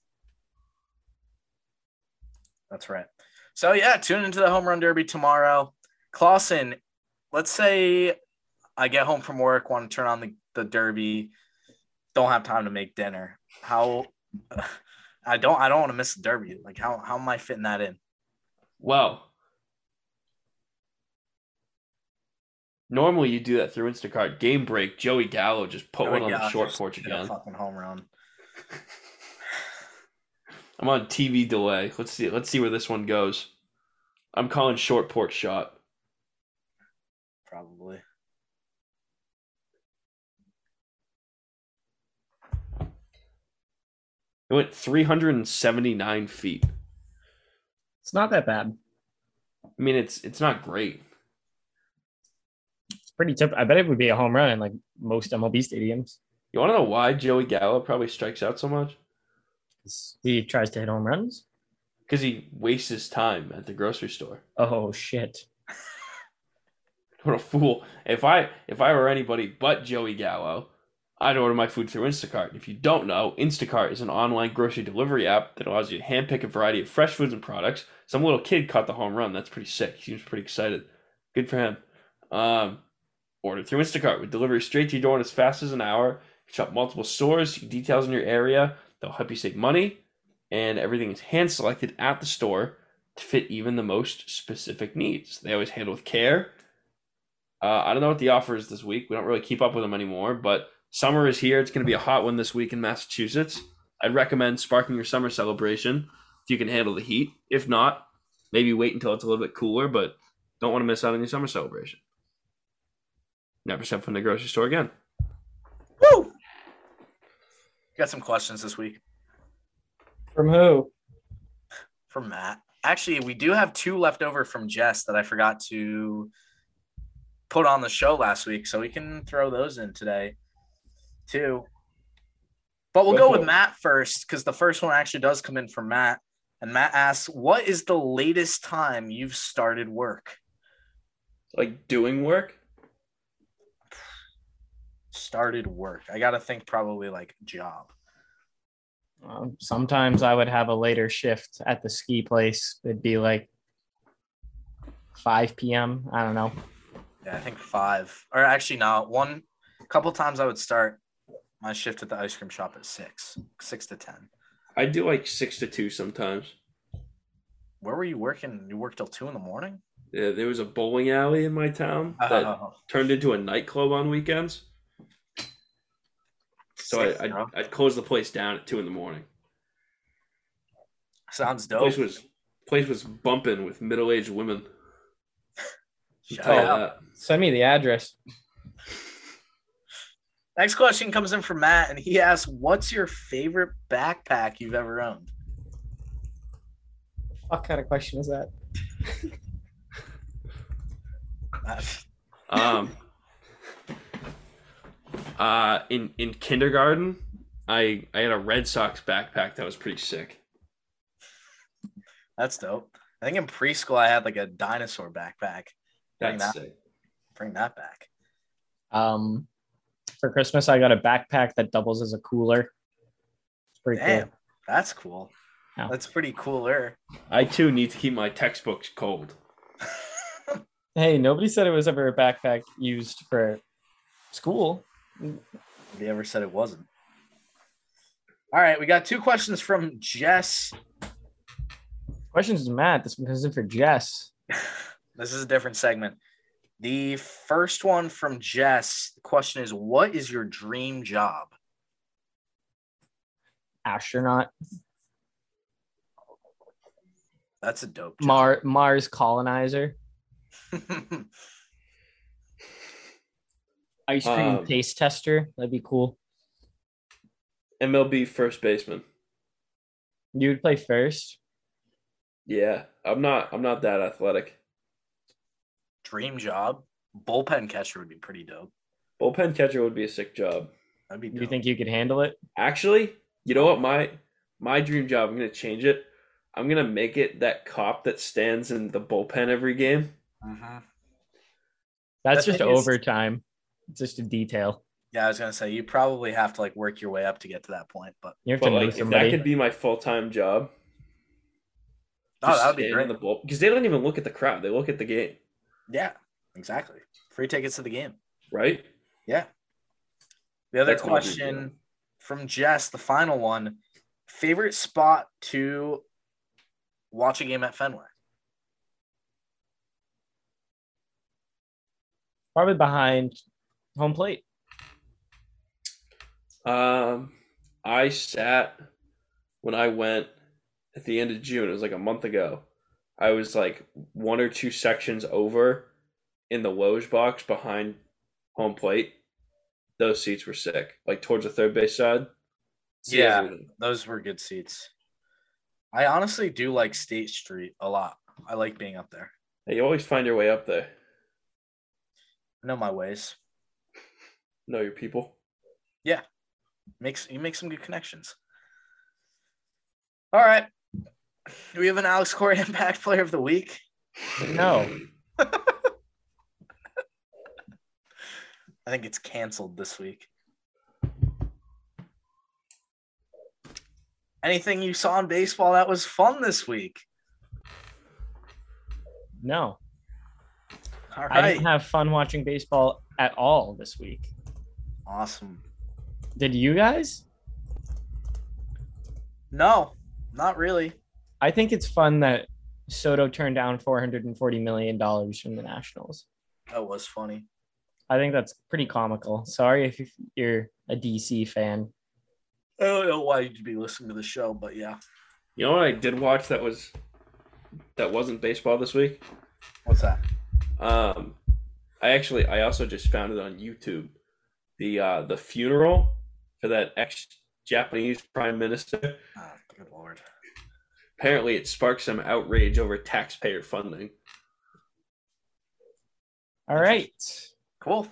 That's right. So, yeah, tune into the Home Run Derby tomorrow. Clausen, let's say I get home from work, want to turn on the, the Derby, don't have time to make dinner. How. I don't. I don't want to miss the Derby. Like, how, how am I fitting that in? Well, normally you do that through Instacart. Game break, Joey Gallo just put one on Yeah, the short porch again. Fucking home run. I'm on TV delay. Let's see. Let's see where this one goes. I'm calling short porch shot. Probably. It went 379 feet. it's not that bad. I mean, it's it's not great. It's pretty tip. I bet it would be a home run in like most MLB stadiums. You want to know why Joey Gallo probably strikes out so much? He tries to hit home runs. Because he wastes his time at the grocery store. Oh shit! What a fool! If I if I were anybody but Joey Gallo, I'd order my food through Instacart. If you don't know, Instacart is an online grocery delivery app that allows you to handpick a variety of fresh foods and products. Some little kid caught the home run. That's pretty sick. He seems pretty excited. Good for him. Um, Order through Instacart with delivery straight to your door in as fast as an hour. Shop multiple stores, details in your area. They'll help you save money, and everything is hand selected at the store to fit even the most specific needs. They always handle with care. Uh, I don't know what the offer is this week. We don't really keep up with them anymore, but summer is here. It's going to be a hot one this week in Massachusetts. I'd recommend sparking your summer celebration if you can handle the heat. If not, maybe wait until it's a little bit cooler, but don't want to miss out on your summer celebration. Never step from the grocery store again. Woo! Got some questions this week From who? from Matt. Actually, we do have two left over from Jess that I forgot to put on the show last week, so we can throw those in today too. But we'll Go go with it. Matt first because the first one actually does come in from Matt. And Matt asks, What is the latest time you've started work? Like doing work? Started work. I got to think probably like job. Um, sometimes I would have a later shift at the ski place. It'd be like 5 p.m. I don't know. Yeah, I think five. Or actually, no, one couple times I would start my shift at the ice cream shop at six, six to 10. I do like six to two sometimes. Where were you working? You worked till two in the morning? Yeah, there was a bowling alley in my town oh. that Oh, turned into a nightclub on weekends. So sick, I, I'd, bro. I'd close the place down at two in the morning. Sounds The dope. place was place was bumping with middle aged women. I'll Shout tell you out. that. Send me the address. Next question comes in from Matt, and he asks, "What's your favorite backpack you've ever owned?" What kind of question is that? Um, uh, in in kindergarten, I I had a Red Sox backpack that was pretty sick. That's dope. I think in preschool I had like a dinosaur backpack. Bring That's that, sick. bring that back. Um, for Christmas, I got a backpack that doubles as a cooler. It's pretty Damn, cool. that's cool. Yeah. That's pretty cooler. I too need to keep my textbooks cold. Hey, nobody said it was ever a backpack used for school. They ever said it wasn't. All right, we got two questions from Jess. Questions to Matt. This one comes in for Jess. This is a different segment. The first one from Jess. The question is, "What is your dream job?" Astronaut. That's a dope. Job. Mar- Mars colonizer. Ice cream Um, taste tester. That'd be cool. MLB first baseman. You would play first. Yeah, I'm not. I'm not that athletic. Dream job. Bullpen catcher would be pretty dope. Bullpen catcher would be a sick job. That'd be Do dope. you think you could handle it? Actually, you know what? My my dream job. I'm gonna change it. I'm gonna make it that cop that stands in the bullpen every game. Mhm. That's The just overtime. It's just a detail. Yeah, I was gonna say you probably have to like work your way up to get to that point, but You have But to know like, if that could be my full time job, oh, that would be great. in the bull because they don't even look at the crowd; they look at the game, Yeah, exactly. Free tickets to the game. right? Yeah. The other That's question from Jess, the final one: favorite spot to watch a game at Fenway? Probably behind home plate. Um, I sat when I went at the end of June. It was like a month ago. I was like one or two sections over in the Loge box behind home plate. Those seats were sick, like towards the third base side. Yeah. Those were good seats. I honestly do like State Street a lot. I like being up there. Hey, you always find your way up there. I know my ways. Know your people. Yeah, makes you make some good connections. All right. Do we have an Alex Cora Impact Player of the Week? No. I think it's canceled this week. Anything you saw in baseball that was fun this week? No. All I didn't have fun watching baseball at all this week. Awesome. Did you guys? No, not really. I think it's fun that Soto turned down 440 million dollars from the Nationals. That was funny. I think that's pretty comical. Sorry if you're a DC fan. I don't know why you'd be listening to the show, but yeah. You know what I did watch that was that wasn't baseball this week? What's that? Um, I actually I also just found it on YouTube. The uh the funeral for that ex Japanese prime minister. Oh, good lord. Apparently, it sparked some outrage over taxpayer funding. All right. Cool.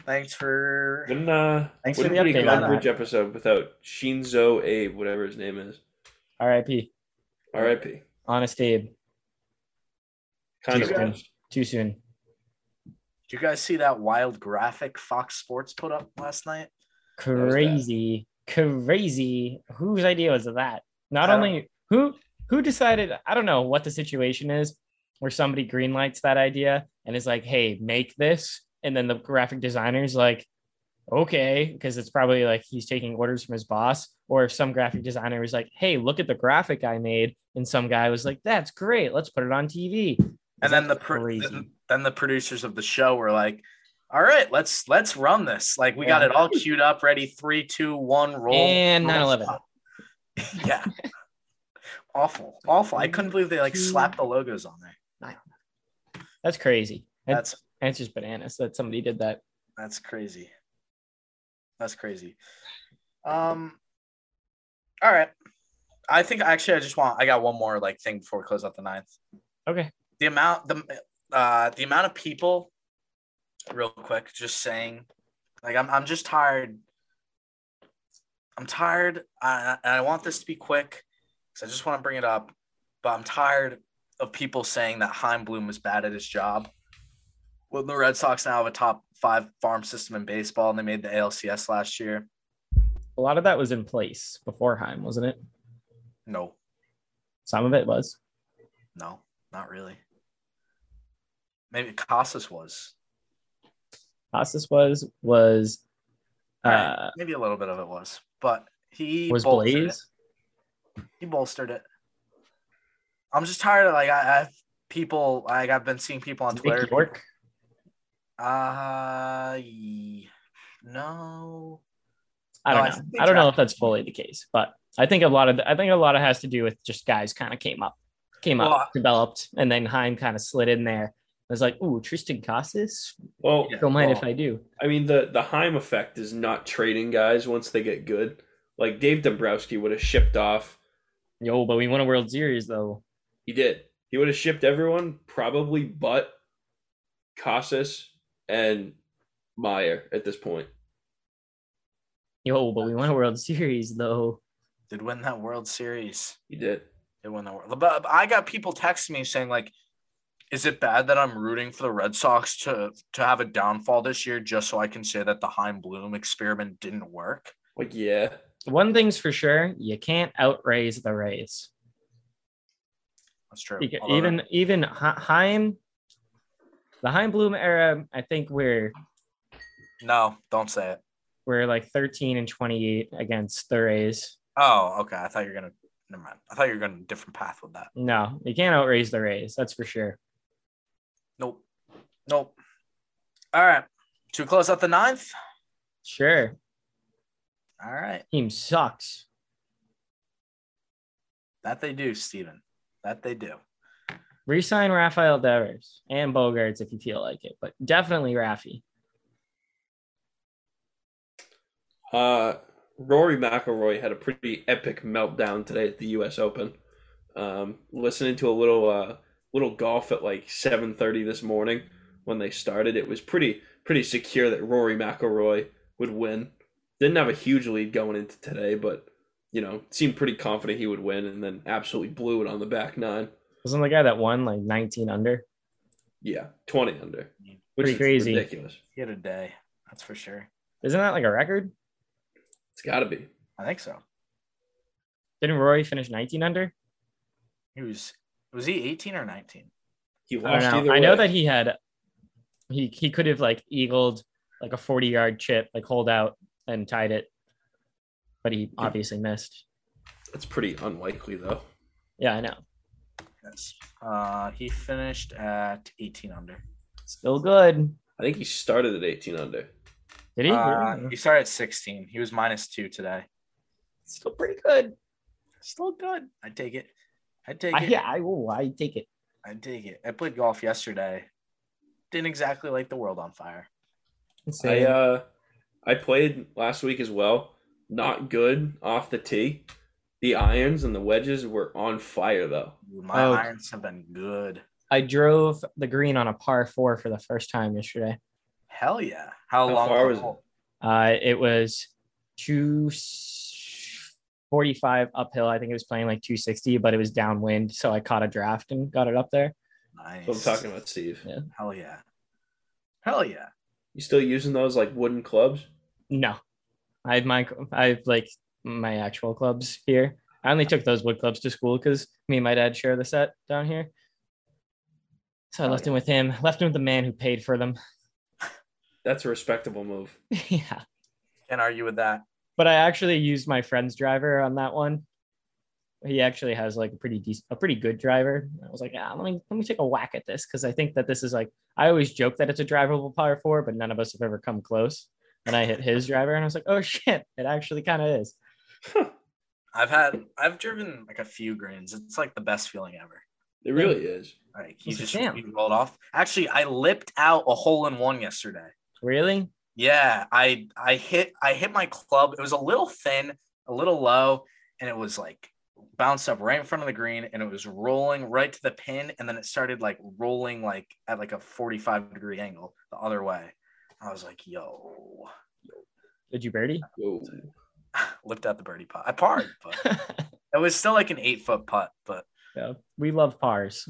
Thanks for. Wouldn't uh, Thanks for wouldn't the be a update on that. episode without Shinzo Abe, whatever his name is. R.I.P. R.I.P. Honest Abe. Kind Do of you guys- honest. Too soon. Did you guys see that wild graphic Fox Sports put up last night? Crazy. Crazy. Whose idea was that? Not I don't only who who decided, I don't know what the situation is where somebody greenlights that idea and is like, hey, make this. And then the graphic designer's like, okay, because it's probably like he's taking orders from his boss. Or if some graphic designer was like, hey, look at the graphic I made. And some guy was like, that's great. Let's put it on TV. And then the pro- then, then the producers of the show were like, "All right, let's let's run this. Like we got it all queued up, ready. Three, two, one, roll." And roll 9/11. yeah. Awful, awful. I couldn't believe they like slapped the logos on there. That's crazy. That's it's just bananas that somebody did that. That's crazy. That's crazy. Um. All right. I think actually I just want I got one more like thing before we close out the ninth. Okay. The amount the uh the amount of people, real quick, just saying, like I'm I'm just tired. I'm tired. I, and I want this to be quick because I just want to bring it up. But I'm tired of people saying that Chaim Bloom was bad at his job. Well, the Red Sox now have a top five farm system in baseball, and they made the ALCS last year. A lot of that was in place before Chaim, wasn't it? No, Some of it was. no, not really. Maybe Casas was. Casas was was All right, uh maybe a little bit of it was, but he was Blaze. It. He bolstered it. I'm just tired of like I, I've people like I've been seeing people on Twitter. Nick York. Uh, no. I No, don't I know. think they I don't know if that's fully the case, but I think a lot of I think a lot of has to do with just guys kind of came up, came Well, up, developed, and then Chaim kind of slid in there. I was like, "Ooh, Triston Casas. Well, Don't mind well, if I do." I mean the the Chaim effect is not trading guys once they get good. Like Dave Dombrowski would have shipped off. Yo, but we won a World Series though. He did. He would have shipped everyone probably but Casas and Meyer at this point. Yo, but we won a World Series though. Did win that World Series. He did. They won the world. But I got people texting me saying like, "Is it bad that I'm rooting for the Red Sox to to have a downfall this year just so I can say that the Chaim Bloom experiment didn't work?" Like yeah. One thing's for sure, you can't outraise the Rays. That's true. Beca- Although even even Chaim, the Chaim Bloom era, I think we're no, don't say it. we're like 13 and 28 against the Rays. Oh, okay. I thought you were gonna. Never mind. I thought you were going a different path with that. No, you can't outraise the Rays. That's for sure. Nope. Nope. All right. Should we close out the ninth? Sure, All right. team sucks. That they do, Steven. That they do. Resign Rafael Devers and Bogaerts if you feel like it, but definitely Rafi. Uh, Rory McIlroy had a pretty epic meltdown today at the U.S. Open. Um, listening to a little uh, little golf at like 7:30 this morning when they started, it was pretty pretty secure that Rory McIlroy would win. Didn't have a huge lead going into today, but you know seemed pretty confident he would win, and then absolutely blew it on the back nine. Wasn't the guy that won like 19 under? Yeah, 20 under, which Pretty is crazy. ridiculous. He had a day. That's for sure. Isn't that like a record? It's got to be. I think so. Didn't Rory finish 19 under? He was. Was he 18 or 19? He I lost don't know. either I know that he had He he could have like eagled like a 40 yard chip, like hold out and tied it, but he obviously missed. That's pretty unlikely though. Yeah, I know. Yes. Uh, he finished at 18 under. Still good. I think he started at 18 under. Did he? Uh, he started at 16. He was minus two today. Still pretty good. Still good. I take it. I take I, it. yeah, I, will. I take it. I take it. I played golf yesterday. Didn't exactly light the world on fire. I uh I played last week as well. Not good off the tee. The irons and the wedges were on fire though. My Oh. irons have been good. I drove the green on a par four for the first time yesterday. Hell yeah. How, How long far was it? Uh, it was two forty-five uphill. I think it was playing like two sixty, but it was downwind, so I caught a draft and got it up there. Nice. That's what I'm talking about, Steve. Yeah. Hell yeah. Hell yeah. You still using those like wooden clubs? No, I have my I have like my actual clubs here. I only took those wood clubs to school because me and my dad share the set down here. So I Oh, left yeah. him with him. Left him with the man who paid for them. That's a respectable move. yeah. Can't argue with that. but I actually used my friend's driver on that one. He actually has like a pretty decent, a pretty good driver. I was like, yeah, let me let me take a whack at this because I think that this is like I always joke that it's a drivable par four, but none of us have ever come close. And I hit his driver, and I was like, oh shit, it actually kind of is. I've had I've driven like a few greens. It's like the best feeling ever. It really is. Like you just jam. you rolled off. Actually, I lipped out a hole in one yesterday. Really? Yeah, I I hit I hit my club. It was a little thin, a little low, and it was like bounced up right in front of the green, and it was rolling right to the pin, and then it started like rolling like at like a forty five degree angle the other way. I was like, yo, Did you birdie? Whoa. lipped out the birdie putt. I parred, but it was still like an eight foot putt, but yeah, we love pars.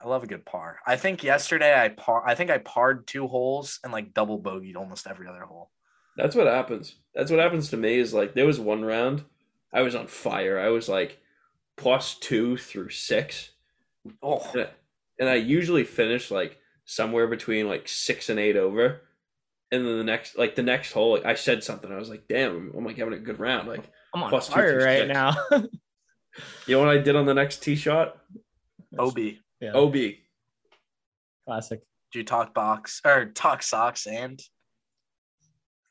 I love a good par. I think yesterday I par I think I parred two holes and like double bogeyed almost every other hole. That's what happens. That's what happens to me is like there was one round I was on fire. I was like plus two through six. Oh, And I, and I usually finish like somewhere between like six and eight over. And then the next like the next hole, like, I said something. I was like, damn, I'm like having a good round. Like I'm on Plus two fire through right six. now. you know what I did on the next tee shot? OB. yeah, OB. classic. Do you talk box or talk socks and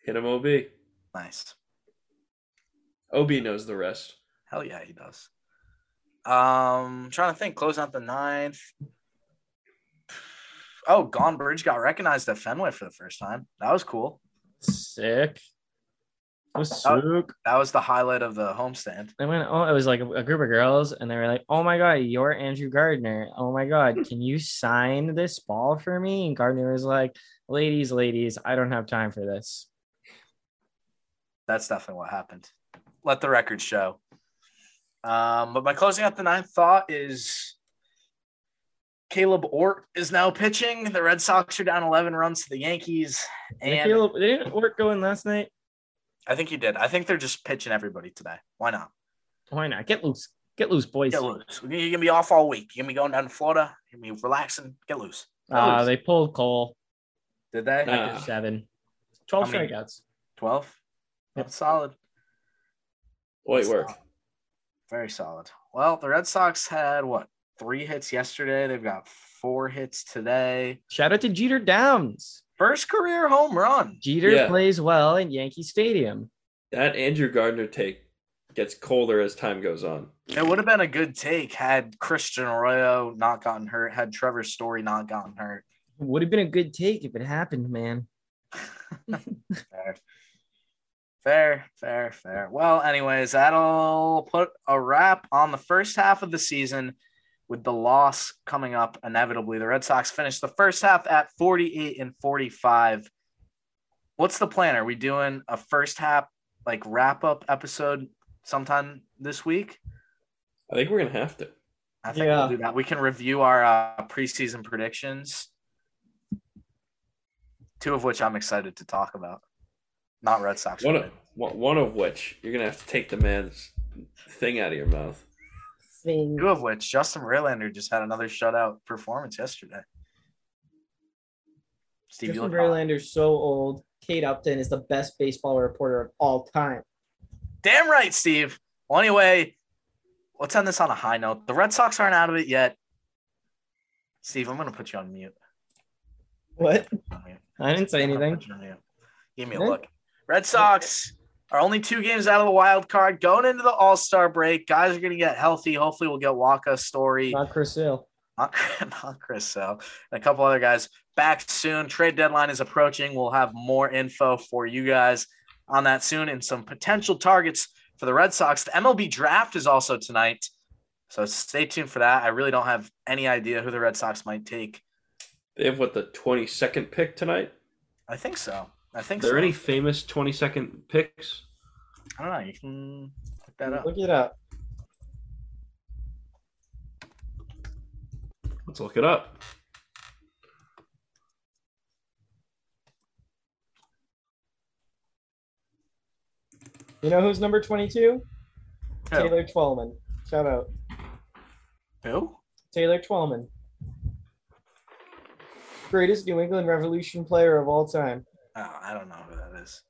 Hit him OB. nice? OB knows the rest. Hell yeah, he does. Um, trying to think. close out the ninth. Oh, Gombridge got recognized at Fenway for the first time. That was cool. Sick. It was sick. That was the highlight of the homestand. I went, oh, it was like a, a group of girls, and they were like, "Oh my god, you're Andrew Gardner. Oh my god, can you sign this ball for me?" And Gardner was like, "Ladies, ladies, I don't have time for this." That's definitely what happened. Let the record show. Um, but my closing out the ninth thought is Kaleb Ort is now pitching. The Red Sox are down 11 runs to the Yankees. And And Kaleb, didn't work going last night. I think you did. I think they're just pitching everybody today. Why not? Why not? Get loose, get loose, boys. Get loose. You're going to be off all week. You're going to be going down to Florida. You're going to be relaxing. Get loose. Get Uh, loose. they pulled Cole Did they? Nah. after seven. 12 strikeouts. 12? That's solid. Light work. Solid. Very solid. Well, the Red Sox had what? Three hits yesterday. They've got four hits today. Shout out to Jeter Downs. First career home run. Jeter Yeah. plays well in Yankee Stadium. That Andrew Gardner take gets colder as time goes on. It would have been a good take had Christian Arroyo not gotten hurt, had Trevor Story not gotten hurt. It Would have been a good take if it happened, man. Fair. Fair, fair, fair. Well, anyways, that'll put a wrap on the first half of the season with the loss coming up inevitably. The Red Sox finished the first half at 48 and 45. What's the plan? Are we doing a first half like wrap up episode sometime this week? I think we're gonna have to. I think Yeah. we'll do that. We can review our uh, preseason predictions, two of which I'm excited to talk about. Not Red Sox. One of, one one of which you're gonna have to take the man's thing out of your mouth. Thing. Two of which Justin Verlander just had another shutout performance yesterday. Steve, Justin. Verlander's so old. Kate Upton is the best baseball reporter of all time. Damn right, Steve. Well, anyway, let's end this on a high note. The Red Sox aren't out of it yet. Steve, I'm gonna put you on mute. What? I didn't say anything. put you on mute. Give me a look. Red Sox are only two games out of the wild card going into the All Star break. Guys are gonna get healthy. Hopefully, we'll get Wacha story. Not Chris Sale. not, not Chris Sale, and a couple other guys back soon. Trade deadline is approaching. We'll have more info for you guys on that soon and some potential targets for the Red Sox. The MLB draft is also tonight. So stay tuned for that. I really don't have any idea who the Red Sox might take. They have what the twenty second pick tonight. I think so. I think Are there so. any famous twenty second picks? I don't know. You can look that up. Look it up. Let's look it up. You know who's number 22? Who? Taylor Twellman. Shout out. Who? Taylor Twellman. Greatest New England Revolution player of all time. Oh, I don't know who that is.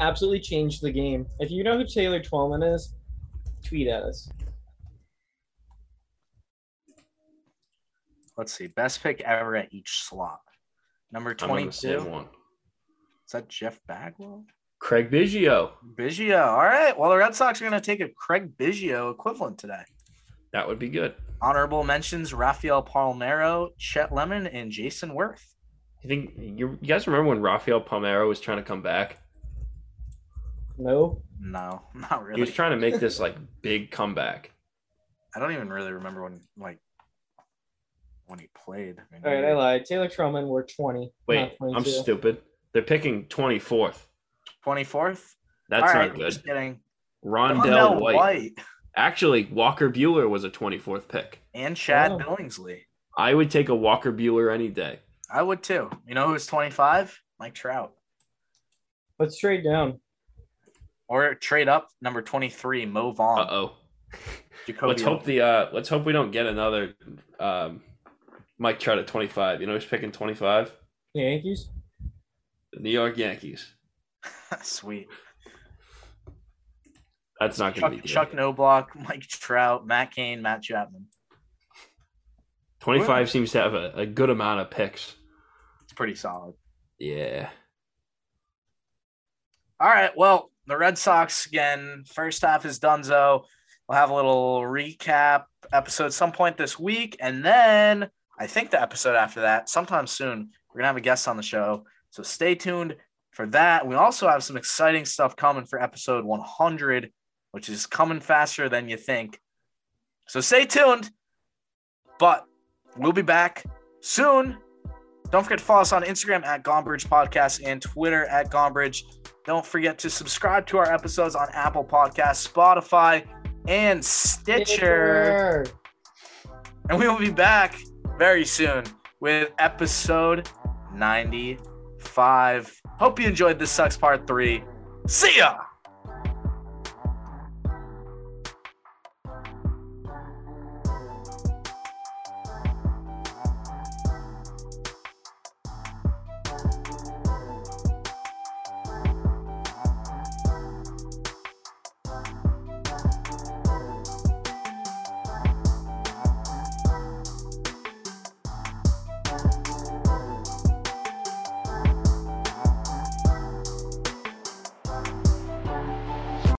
Absolutely changed the game. If you know who Taylor Twellman is, tweet at us. Let's see. Best pick ever at each slot. Number I'm on the same 22. one. Is that Jeff Bagwell? Craig Biggio. Biggio. All right. Well, the Red Sox are going to take a Craig Biggio equivalent today. That would be good. Honorable mentions Rafael Palmeiro, Chet Lemon, and Jayson Werth. You think you, you guys remember when Rafael Palmeiro was trying to come back? No. No, not really. He was trying to make this like big comeback. I don't even really remember when like when he played. I mean, All right, I lied. Taylor Twellman were 20. Wait, I'm 22. stupid. They're picking 24th. 24th. That's All not right, good. Just kidding. Rondell Rondell White. White Actually, Walker Buehler was a 24th pick. and Chad Oh. Billingsley. I would take a Walker Buehler any day. I would too. You know who's 25? Mike Trout. Let's trade down. Or trade up number 23, Mo Vaughn. Uh oh. Jacoby Let's hope the uh let's hope we don't get another um Mike Trout at 25. You know who's picking 25? The Yankees. The New York Yankees. Sweet. That's not going to Chuck, be good. Chuck Knoblauch, Mike Trout, Matt Cain, Matt Chapman. 25 seems to have a, a good amount of picks. Pretty solid. Yeah. All right. Well, the Red Sox again. First half is Dunzo. We'll have a little recap episode some point this week, and then I think the episode after that, sometime soon, we're gonna have a guest on the show. So stay tuned for that. We also have some exciting stuff coming for episode 100, which is coming faster than you think. So stay tuned. But we'll be back soon. Don't forget to follow us on Instagram at Gombridge Podcast and Twitter at Gombridge. Don't forget to subscribe to our episodes on Apple Podcasts, Spotify, and Stitcher. And we will be back very soon with episode 95. Hope you enjoyed this Sucks Part 3. See ya!